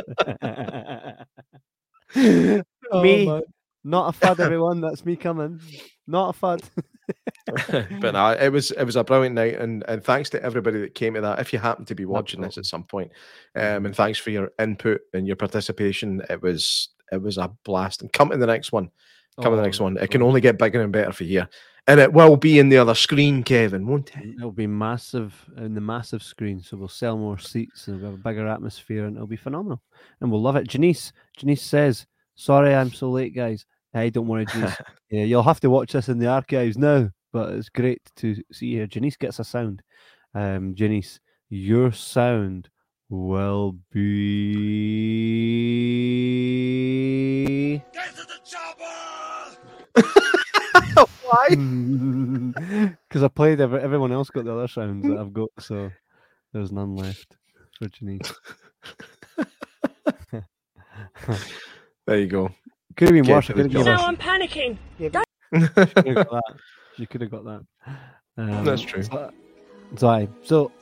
Me, man. not a fud, everyone. That's me coming. Not a fud. but no, it was it was a brilliant night, and and thanks to everybody that came to that. If you happen to be watching this at some point, um, and thanks for your input and your participation. It was it was a blast. And come to the next one. Come to the Oh, next one. It can only get bigger and better for you, and it will be in the other screen, Kevin, won't it? It'll be massive in the massive screen, so we'll sell more seats and we'll have a bigger atmosphere, and it'll be phenomenal, and we'll love it. Janice, Janice says, "Sorry, I'm so late, guys." Hey, don't worry, Janice. yeah, you'll have to watch this in the archives now, but it's great to see you. Janice gets a sound. Um, Janice, your sound will be. Get to the chopper! Why? Because I played every, everyone else got the other sounds that I've got, so there's none left for Janice. There you go. Could have been Get worse. to I the could have job. given Now her. I'm panicking. you could have got that. She could have got that. Um, That's true. So, so, aye. so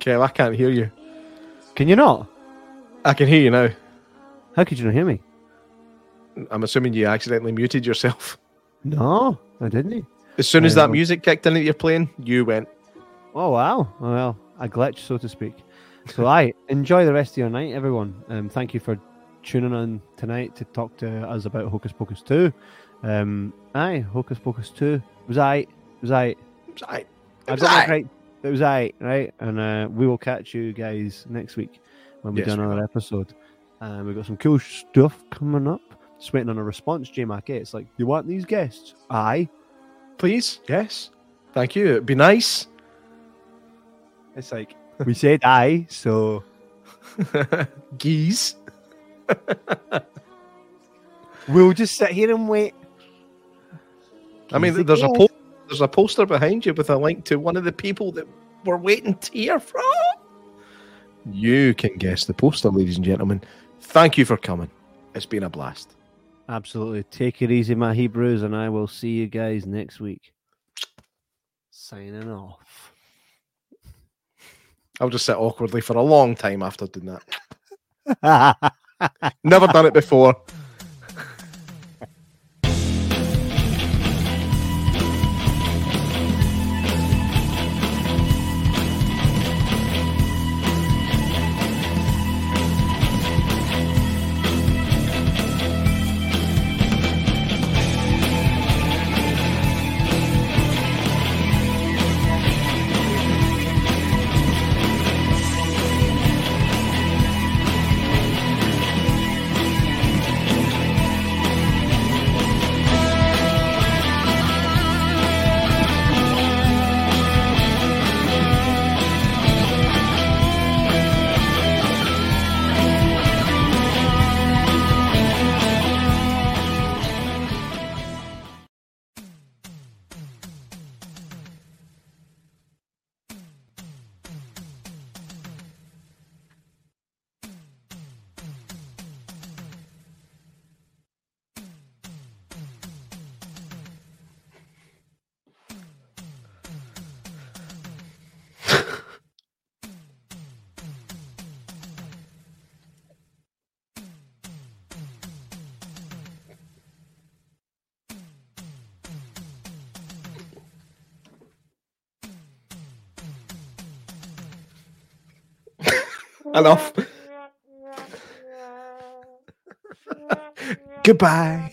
Kev, I can't hear you. can you not? I can hear you now. How could you not hear me? I'm assuming you accidentally muted yourself. No, I didn't. As soon as I that know. music kicked in that you're playing, you went. Oh wow! Well, a glitch, so to speak. So, I enjoy the rest of your night, everyone. Um, thank you for tuning in tonight to talk to us about Hocus Pocus Two. Um, aye, Hocus Pocus Two was I was I. Right. I was got that right. It was I, right? And uh, we will catch you guys next week when we Yes, do another episode. And we've got some cool stuff coming up. Just waiting on a response, J Mac. It's like, you want these guests? Aye. Please? Yes. Thank you. It'd be nice. It's like, we said aye, so Geese. We'll just sit here and wait. I mean, there's a po- there's a poster behind you with a link to one of the people that we're waiting to hear from. You can guess the poster, ladies and gentlemen. Thank you for coming. It's been a blast. Absolutely. Take it easy, my Hebrews, and I will see you guys next week. Signing off. I'll just sit awkwardly for a long time after doing that. Never done it before. Enough. Goodbye.